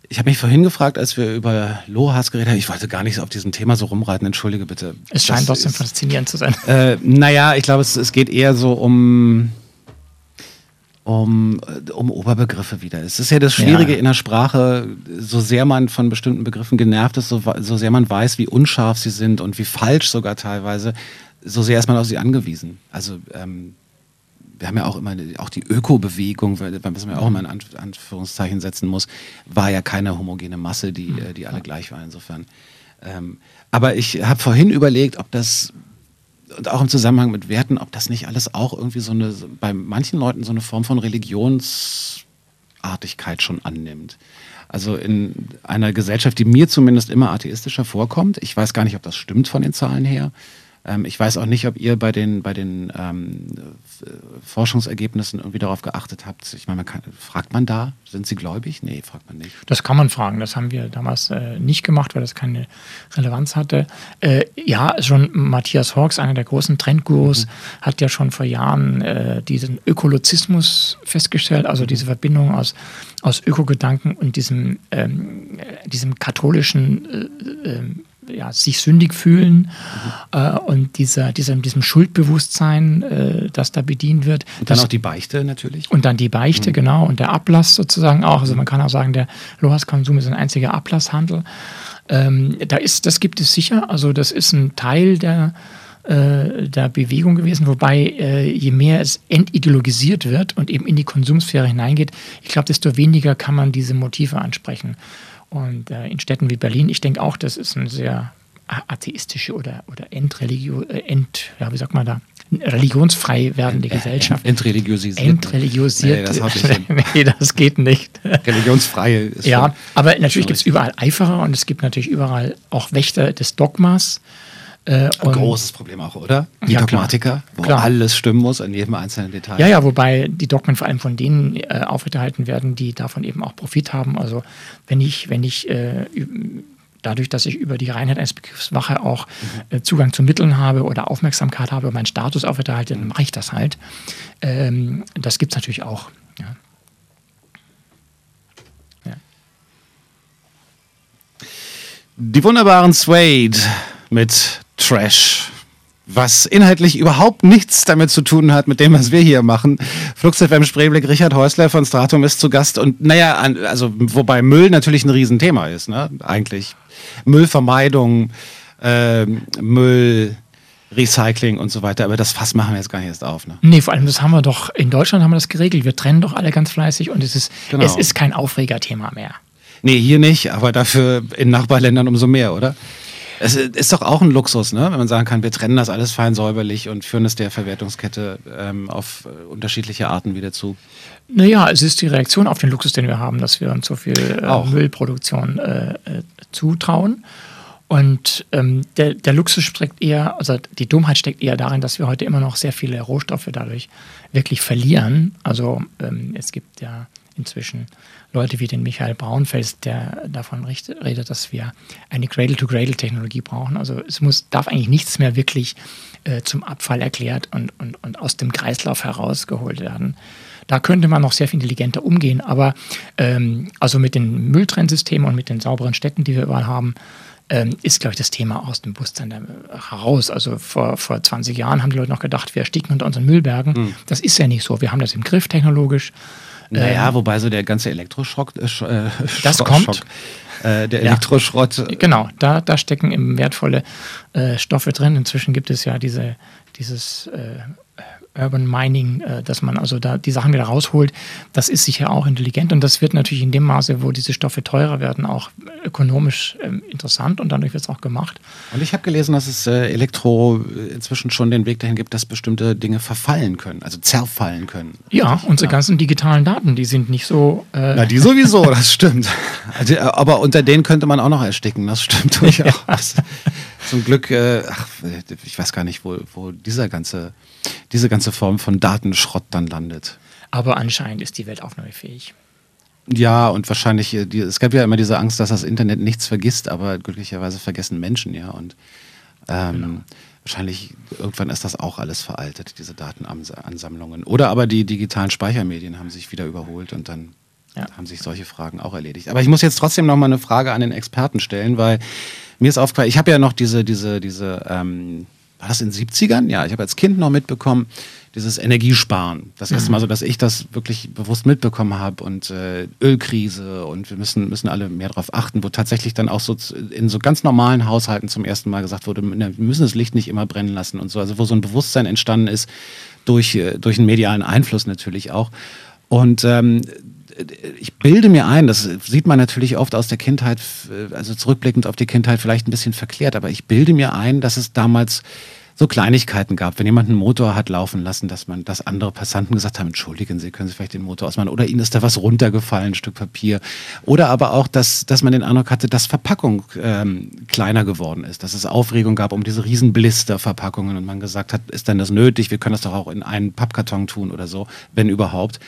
Ich habe mich vorhin gefragt, als wir über Lohas geredet haben, ich wollte gar nicht auf diesem Thema so rumreiten, entschuldige bitte. Es scheint das trotzdem ist, faszinierend zu sein. Äh, naja, ich glaube, es, es geht eher so um um, um Oberbegriffe wieder. Es ist ja das Schwierige ja. in der Sprache, so sehr man von bestimmten Begriffen genervt ist, so, so sehr man weiß, wie unscharf sie sind und wie falsch sogar teilweise, so sehr ist man auf sie angewiesen. Also ähm, wir haben ja auch immer auch die Ökobewegung, was man ja auch immer in Anführungszeichen setzen muss, war ja keine homogene Masse, die, hm. die alle gleich war insofern. Ähm, aber ich habe vorhin überlegt, ob das und auch im Zusammenhang mit Werten, ob das nicht alles auch irgendwie so eine, bei manchen Leuten so eine Form von Religionsartigkeit schon annimmt. Also in einer Gesellschaft, die mir zumindest immer atheistischer vorkommt, ich weiß gar nicht, ob das stimmt von den Zahlen her, ähm, ich weiß auch nicht, ob ihr bei den, bei den ähm, Forschungsergebnissen irgendwie darauf geachtet habt. Ich meine, man kann, fragt man da, sind sie gläubig? Nee, fragt man nicht. Das kann man fragen. Das haben wir damals äh, nicht gemacht, weil das keine Relevanz hatte. Äh, ja, schon Matthias Hawks, einer der großen Trendgurus, mhm. hat ja schon vor Jahren äh, diesen Ökolozismus festgestellt, also mhm. diese Verbindung aus, aus Ökogedanken und diesem, ähm, diesem katholischen äh, ähm, ja, sich sündig fühlen mhm. äh, und dieser, diesem, diesem Schuldbewusstsein, äh, das da bedient wird. Und dann das, auch die Beichte natürlich. Und dann die Beichte, mhm. genau, und der Ablass sozusagen auch. Also man kann auch sagen, der Lohas-Konsum ist ein einziger Ablasshandel. Ähm, da ist, das gibt es sicher, also das ist ein Teil der, äh, der Bewegung gewesen, wobei äh, je mehr es entideologisiert wird und eben in die Konsumsphäre hineingeht, ich glaube, desto weniger kann man diese Motive ansprechen. Und äh, in Städten wie Berlin, ich denke auch, das ist eine sehr atheistische oder, oder Entreligio, äh, ent, ja, wie sagt man da, religionsfrei werdende Gesellschaft. Entreligiosiert. Entreligiosiert. Nee, das, nee, das geht nicht. Religionsfreie ist Ja, aber natürlich gibt es überall Eiferer und es gibt natürlich überall auch Wächter des Dogmas. Äh, Ein großes Problem auch, oder? Die ja, Dogmatiker, wo klar. alles stimmen muss in jedem einzelnen Detail. Ja, ja, wobei die Dogmen vor allem von denen äh, aufrechterhalten werden, die davon eben auch Profit haben. Also wenn ich, wenn ich äh, dadurch, dass ich über die Reinheit eines Begriffs Wache auch äh, Zugang zu Mitteln habe oder Aufmerksamkeit habe, meinen Status aufrechterhalte, dann mache ich das halt. Ähm, das gibt es natürlich auch. Ja. Die wunderbaren Suede mit Trash. Was inhaltlich überhaupt nichts damit zu tun hat, mit dem, was wir hier machen. Flux FM Spreeblick, Richard Häusler von Stratum ist zu Gast. Und naja, also wobei Müll natürlich ein Riesenthema ist, ne? Eigentlich. Müllvermeidung, äh, Müll. Recycling und so weiter, aber das Fass machen wir jetzt gar nicht erst auf. Ne? Nee, vor allem das haben wir doch, in Deutschland haben wir das geregelt. Wir trennen doch alle ganz fleißig und es ist, genau. es ist kein Aufregerthema mehr. Nee, hier nicht, aber dafür in Nachbarländern umso mehr, oder? Es ist doch auch ein Luxus, ne? wenn man sagen kann, wir trennen das alles fein säuberlich und führen es der Verwertungskette ähm, auf äh, unterschiedliche Arten wieder zu. Naja, es ist die Reaktion auf den Luxus, den wir haben, dass wir uns so viel äh, Müllproduktion äh, äh, zutrauen. Und ähm, der, der Luxus steckt eher, also die Dummheit steckt eher darin, dass wir heute immer noch sehr viele Rohstoffe dadurch wirklich verlieren. Also ähm, es gibt ja inzwischen Leute wie den Michael Braunfels, der davon redet, dass wir eine Cradle-to-Cradle-Technologie brauchen. Also es muss, darf eigentlich nichts mehr wirklich äh, zum Abfall erklärt und, und, und aus dem Kreislauf herausgeholt werden. Da könnte man noch sehr viel intelligenter umgehen, aber ähm, also mit den Mülltrennsystemen und mit den sauberen Städten, die wir überall haben, ähm, ist, glaube ich, das Thema aus dem Bewusstsein heraus. Also vor, vor 20 Jahren haben die Leute noch gedacht, wir ersticken unter unseren Müllbergen. Mhm. Das ist ja nicht so. Wir haben das im Griff technologisch. Naja, ähm, wobei so der ganze Elektroschrock. Äh, äh das kommt. Schock, äh, der Elektroschrott. Ja, genau, da, da stecken eben wertvolle äh, Stoffe drin. Inzwischen gibt es ja diese, dieses äh, Urban Mining, äh, dass man also da die Sachen wieder rausholt, das ist sicher auch intelligent und das wird natürlich in dem Maße, wo diese Stoffe teurer werden, auch ökonomisch ähm, interessant und dadurch wird es auch gemacht. Und ich habe gelesen, dass es äh, Elektro inzwischen schon den Weg dahin gibt, dass bestimmte Dinge verfallen können, also zerfallen können. Ja, unsere ja. ganzen digitalen Daten, die sind nicht so. Äh Na, die sowieso, das stimmt. Also, aber unter denen könnte man auch noch ersticken, das stimmt durchaus. Ja. Zum Glück, äh, ach, ich weiß gar nicht, wo, wo dieser ganze diese ganze Form von Datenschrott dann landet. Aber anscheinend ist die Welt aufnahmefähig. Ja, und wahrscheinlich, äh, es gab ja immer diese Angst, dass das Internet nichts vergisst, aber glücklicherweise vergessen Menschen ja. Und ähm, genau. wahrscheinlich irgendwann ist das auch alles veraltet, diese Datenansammlungen. Oder aber die digitalen Speichermedien haben sich wieder überholt und dann ja. haben sich solche Fragen auch erledigt. Aber ich muss jetzt trotzdem noch mal eine Frage an den Experten stellen, weil mir ist aufgefallen, ich habe ja noch diese, diese, diese ähm, war das in den 70ern? Ja, ich habe als Kind noch mitbekommen, dieses Energiesparen. Das erste Mal so, dass ich das wirklich bewusst mitbekommen habe und äh, Ölkrise und wir müssen, müssen alle mehr darauf achten, wo tatsächlich dann auch so in so ganz normalen Haushalten zum ersten Mal gesagt wurde, wir müssen das Licht nicht immer brennen lassen und so. Also wo so ein Bewusstsein entstanden ist durch, äh, durch einen medialen Einfluss natürlich auch. Und ähm, ich bilde mir ein, das sieht man natürlich oft aus der Kindheit, also zurückblickend auf die Kindheit vielleicht ein bisschen verklärt, aber ich bilde mir ein, dass es damals so Kleinigkeiten gab, wenn jemand einen Motor hat laufen lassen, dass man, dass andere Passanten gesagt haben, entschuldigen Sie, können Sie vielleicht den Motor ausmachen oder Ihnen ist da was runtergefallen, ein Stück Papier. Oder aber auch, dass, dass man den Eindruck hatte, dass Verpackung ähm, kleiner geworden ist, dass es Aufregung gab um diese riesen Blister-Verpackungen und man gesagt hat, ist denn das nötig? Wir können das doch auch in einen Pappkarton tun oder so, wenn überhaupt.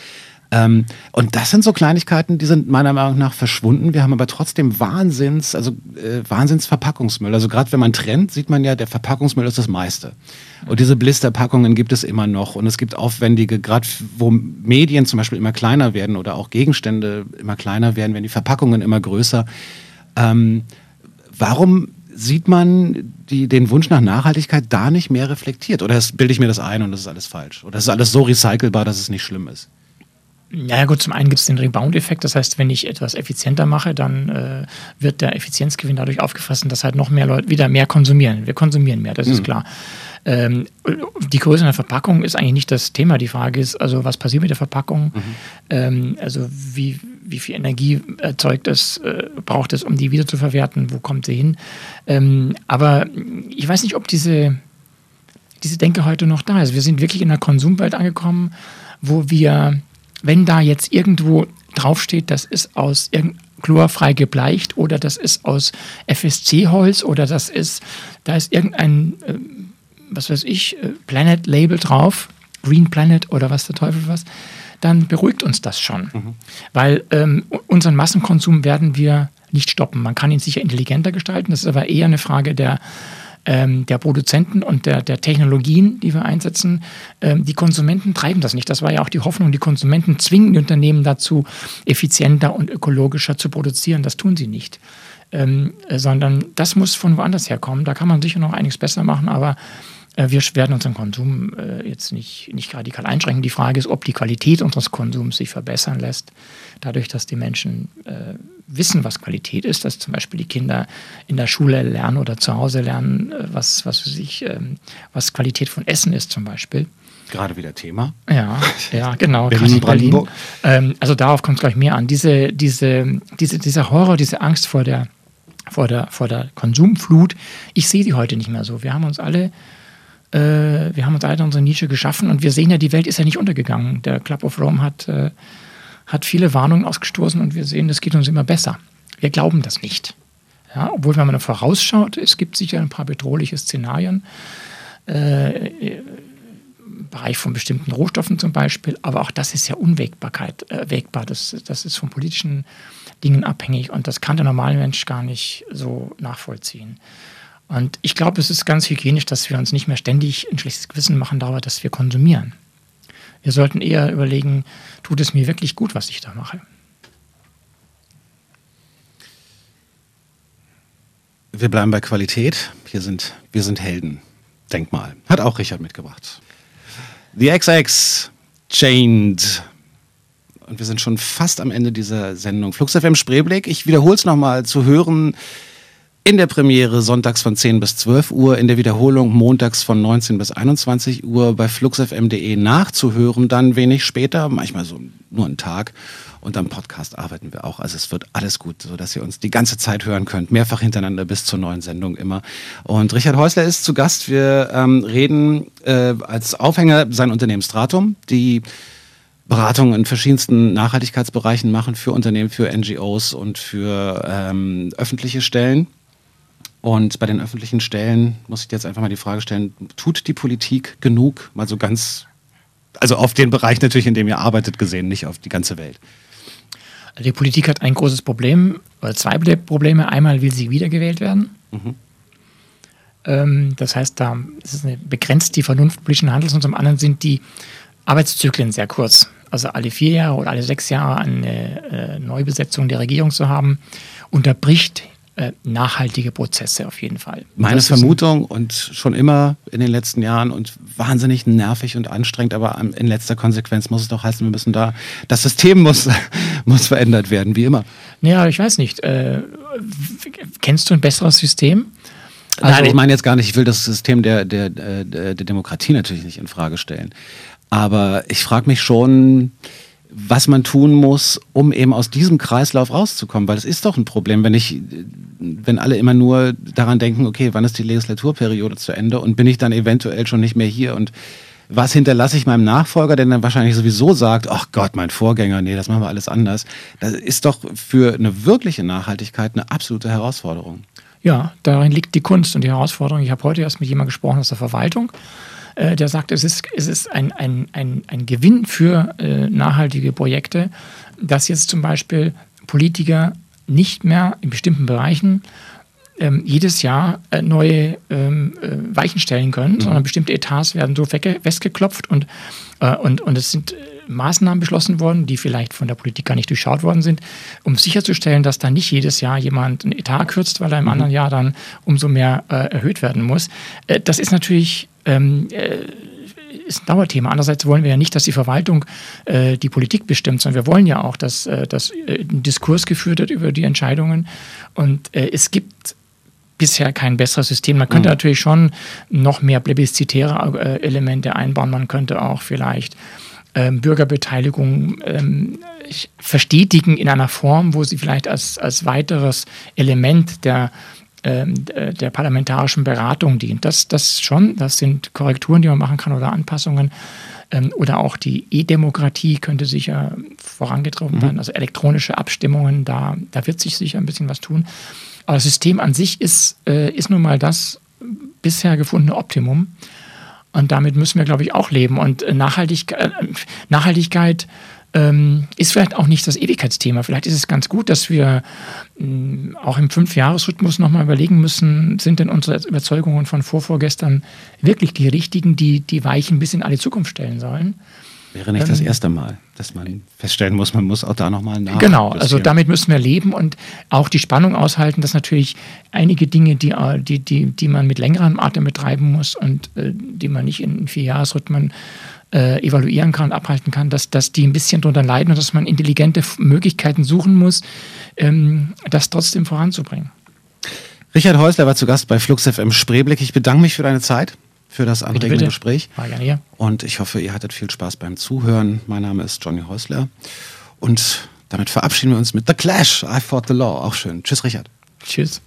Ähm, und das sind so Kleinigkeiten, die sind meiner Meinung nach verschwunden. Wir haben aber trotzdem Wahnsinns, also äh, Wahnsinnsverpackungsmüll. Also gerade wenn man trennt, sieht man ja, der Verpackungsmüll ist das meiste. Und diese Blisterpackungen gibt es immer noch. Und es gibt aufwendige, gerade wo Medien zum Beispiel immer kleiner werden oder auch Gegenstände immer kleiner werden, werden die Verpackungen immer größer. Ähm, warum sieht man die, den Wunsch nach Nachhaltigkeit da nicht mehr reflektiert? Oder bilde ich mir das ein und das ist alles falsch? Oder ist alles so recycelbar, dass es nicht schlimm ist? Ja, gut, zum einen gibt es den Rebound-Effekt. Das heißt, wenn ich etwas effizienter mache, dann äh, wird der Effizienzgewinn dadurch aufgefressen, dass halt noch mehr Leute wieder mehr konsumieren. Wir konsumieren mehr, das mhm. ist klar. Ähm, die Größe einer Verpackung ist eigentlich nicht das Thema. Die Frage ist, also was passiert mit der Verpackung? Mhm. Ähm, also wie, wie viel Energie erzeugt es, äh, braucht es, um die wieder zu verwerten? Wo kommt sie hin? Ähm, aber ich weiß nicht, ob diese, diese Denke heute noch da ist. Wir sind wirklich in einer Konsumwelt angekommen, wo wir wenn da jetzt irgendwo draufsteht, das ist aus chlorfrei gebleicht oder das ist aus FSC-Holz oder das ist, da ist irgendein, äh, was weiß ich, äh, Planet-Label drauf, Green Planet oder was der Teufel was, dann beruhigt uns das schon. Mhm. Weil ähm, unseren Massenkonsum werden wir nicht stoppen. Man kann ihn sicher intelligenter gestalten. Das ist aber eher eine Frage der, ähm, der Produzenten und der, der Technologien, die wir einsetzen. Ähm, die Konsumenten treiben das nicht. Das war ja auch die Hoffnung. Die Konsumenten zwingen die Unternehmen dazu, effizienter und ökologischer zu produzieren. Das tun sie nicht. Ähm, sondern das muss von woanders herkommen. Da kann man sicher noch einiges besser machen, aber äh, wir werden unseren Konsum äh, jetzt nicht, nicht radikal einschränken. Die Frage ist, ob die Qualität unseres Konsums sich verbessern lässt, dadurch, dass die Menschen äh, wissen, was Qualität ist, dass zum Beispiel die Kinder in der Schule lernen oder zu Hause lernen, äh, was, was, sich, ähm, was Qualität von Essen ist zum Beispiel. Gerade wieder Thema. Ja, ja genau. Berlin, Berlin. Ähm, also darauf kommt es gleich mehr an. Diese, diese, diese, dieser Horror, diese Angst vor der, vor, der, vor der Konsumflut, ich sehe die heute nicht mehr so. Wir haben uns alle äh, wir haben uns alle unsere Nische geschaffen und wir sehen ja, die Welt ist ja nicht untergegangen. Der Club of Rome hat, äh, hat viele Warnungen ausgestoßen und wir sehen, es geht uns immer besser. Wir glauben das nicht. Ja, obwohl, wenn man vorausschaut, es gibt sicher ein paar bedrohliche Szenarien. Äh, Bereich von bestimmten Rohstoffen zum Beispiel, aber auch das ist ja unwägbarkeit, äh, wägbar. Das, das ist von politischen Dingen abhängig und das kann der normale Mensch gar nicht so nachvollziehen. Und ich glaube, es ist ganz hygienisch, dass wir uns nicht mehr ständig ein schlechtes Gewissen machen darüber, dass wir konsumieren. Wir sollten eher überlegen, tut es mir wirklich gut, was ich da mache? Wir bleiben bei Qualität. Hier sind, wir sind Helden. Denkmal. Hat auch Richard mitgebracht. The XX Chained. Und wir sind schon fast am Ende dieser Sendung. Flux FM Spreeblick. Ich wiederhole es nochmal zu hören in der Premiere sonntags von 10 bis 12 Uhr, in der Wiederholung montags von 19 bis 21 Uhr bei fluxfm.de nachzuhören, dann wenig später, manchmal so nur einen Tag. Und am Podcast arbeiten wir auch. Also es wird alles gut, sodass ihr uns die ganze Zeit hören könnt, mehrfach hintereinander bis zur neuen Sendung immer. Und Richard Häusler ist zu Gast. Wir ähm, reden äh, als Aufhänger sein Unternehmen Stratum, die Beratungen in verschiedensten Nachhaltigkeitsbereichen machen für Unternehmen, für NGOs und für ähm, öffentliche Stellen. Und bei den öffentlichen Stellen muss ich jetzt einfach mal die Frage stellen, tut die Politik genug, mal so ganz, also auf den Bereich natürlich, in dem ihr arbeitet, gesehen, nicht auf die ganze Welt? Die Politik hat ein großes Problem, oder zwei Probleme. Einmal will sie wiedergewählt werden. Mhm. Ähm, das heißt, da ist eine, begrenzt die Vernunft politischen Handels und zum anderen sind die Arbeitszyklen sehr kurz. Also alle vier Jahre oder alle sechs Jahre eine äh, Neubesetzung der Regierung zu haben, unterbricht äh, nachhaltige Prozesse auf jeden Fall. Meine Vermutung und schon immer in den letzten Jahren und wahnsinnig nervig und anstrengend, aber in letzter Konsequenz muss es doch heißen, wir müssen da, das System muss, muss verändert werden, wie immer. Ja, ich weiß nicht. Äh, kennst du ein besseres System? Also, Nein, ich meine jetzt gar nicht, ich will das System der, der, der, der Demokratie natürlich nicht in Frage stellen. Aber ich frage mich schon, was man tun muss, um eben aus diesem Kreislauf rauszukommen. Weil es ist doch ein Problem, wenn ich, wenn alle immer nur daran denken, okay, wann ist die Legislaturperiode zu Ende und bin ich dann eventuell schon nicht mehr hier und was hinterlasse ich meinem Nachfolger, der dann wahrscheinlich sowieso sagt, ach Gott, mein Vorgänger, nee, das machen wir alles anders. Das ist doch für eine wirkliche Nachhaltigkeit eine absolute Herausforderung. Ja, darin liegt die Kunst und die Herausforderung. Ich habe heute erst mit jemandem gesprochen aus der Verwaltung äh, der sagt, es ist, es ist ein, ein, ein, ein Gewinn für äh, nachhaltige Projekte, dass jetzt zum Beispiel Politiker nicht mehr in bestimmten Bereichen ähm, jedes Jahr äh, neue ähm, äh, Weichen stellen können, mhm. sondern bestimmte Etats werden so festgeklopft und, äh, und, und es sind äh, Maßnahmen beschlossen worden, die vielleicht von der Politik gar nicht durchschaut worden sind, um sicherzustellen, dass da nicht jedes Jahr jemand ein Etat kürzt, weil er im mhm. anderen Jahr dann umso mehr äh, erhöht werden muss. Das ist natürlich ähm, äh, ist ein Dauerthema. Andererseits wollen wir ja nicht, dass die Verwaltung äh, die Politik bestimmt, sondern wir wollen ja auch, dass, äh, dass äh, ein Diskurs geführt wird über die Entscheidungen. Und äh, es gibt bisher kein besseres System. Man könnte mhm. natürlich schon noch mehr plebiszitäre Elemente einbauen. Man könnte auch vielleicht ähm, Bürgerbeteiligung ähm, verstetigen in einer Form, wo sie vielleicht als, als weiteres Element der der parlamentarischen Beratung dient. Das, das schon, das sind Korrekturen, die man machen kann oder Anpassungen. Ähm, oder auch die E-Demokratie könnte sicher vorangetrieben mhm. werden, also elektronische Abstimmungen, da, da wird sich sicher ein bisschen was tun. Aber das System an sich ist, äh, ist nun mal das bisher gefundene Optimum. Und damit müssen wir, glaube ich, auch leben. Und Nachhaltigkeit, äh, Nachhaltigkeit ähm, ist vielleicht auch nicht das Ewigkeitsthema. Vielleicht ist es ganz gut, dass wir mh, mm, auch im Fünfjahresrhythmus nochmal überlegen müssen, sind denn unsere Überzeugungen von vorvorgestern wirklich die richtigen, die die Weichen bis in alle Zukunft stellen sollen? Wäre nicht das ähm, erste Mal, dass man feststellen muss, man muss auch da nochmal nach. Genau, also damit müssen wir leben und auch die Spannung aushalten, dass natürlich einige Dinge, die, die, die, die man mit längerem Atem betreiben muss und äh, die man nicht in Vierjahresrhythmen äh, evaluieren kann und abhalten kann, dass, dass die ein bisschen darunter leiden und dass man intelligente Möglichkeiten suchen muss, ähm, das trotzdem voranzubringen. Richard Häusler war zu Gast bei Flux FM Spreeblick. Ich bedanke mich für deine Zeit für das anregende Gespräch. War gerne hier. Und ich hoffe, ihr hattet viel Spaß beim Zuhören. Mein Name ist Johnny Häusler. Und damit verabschieden wir uns mit The Clash, I Fought the Law. Auch schön. Tschüss, Richard. Tschüss.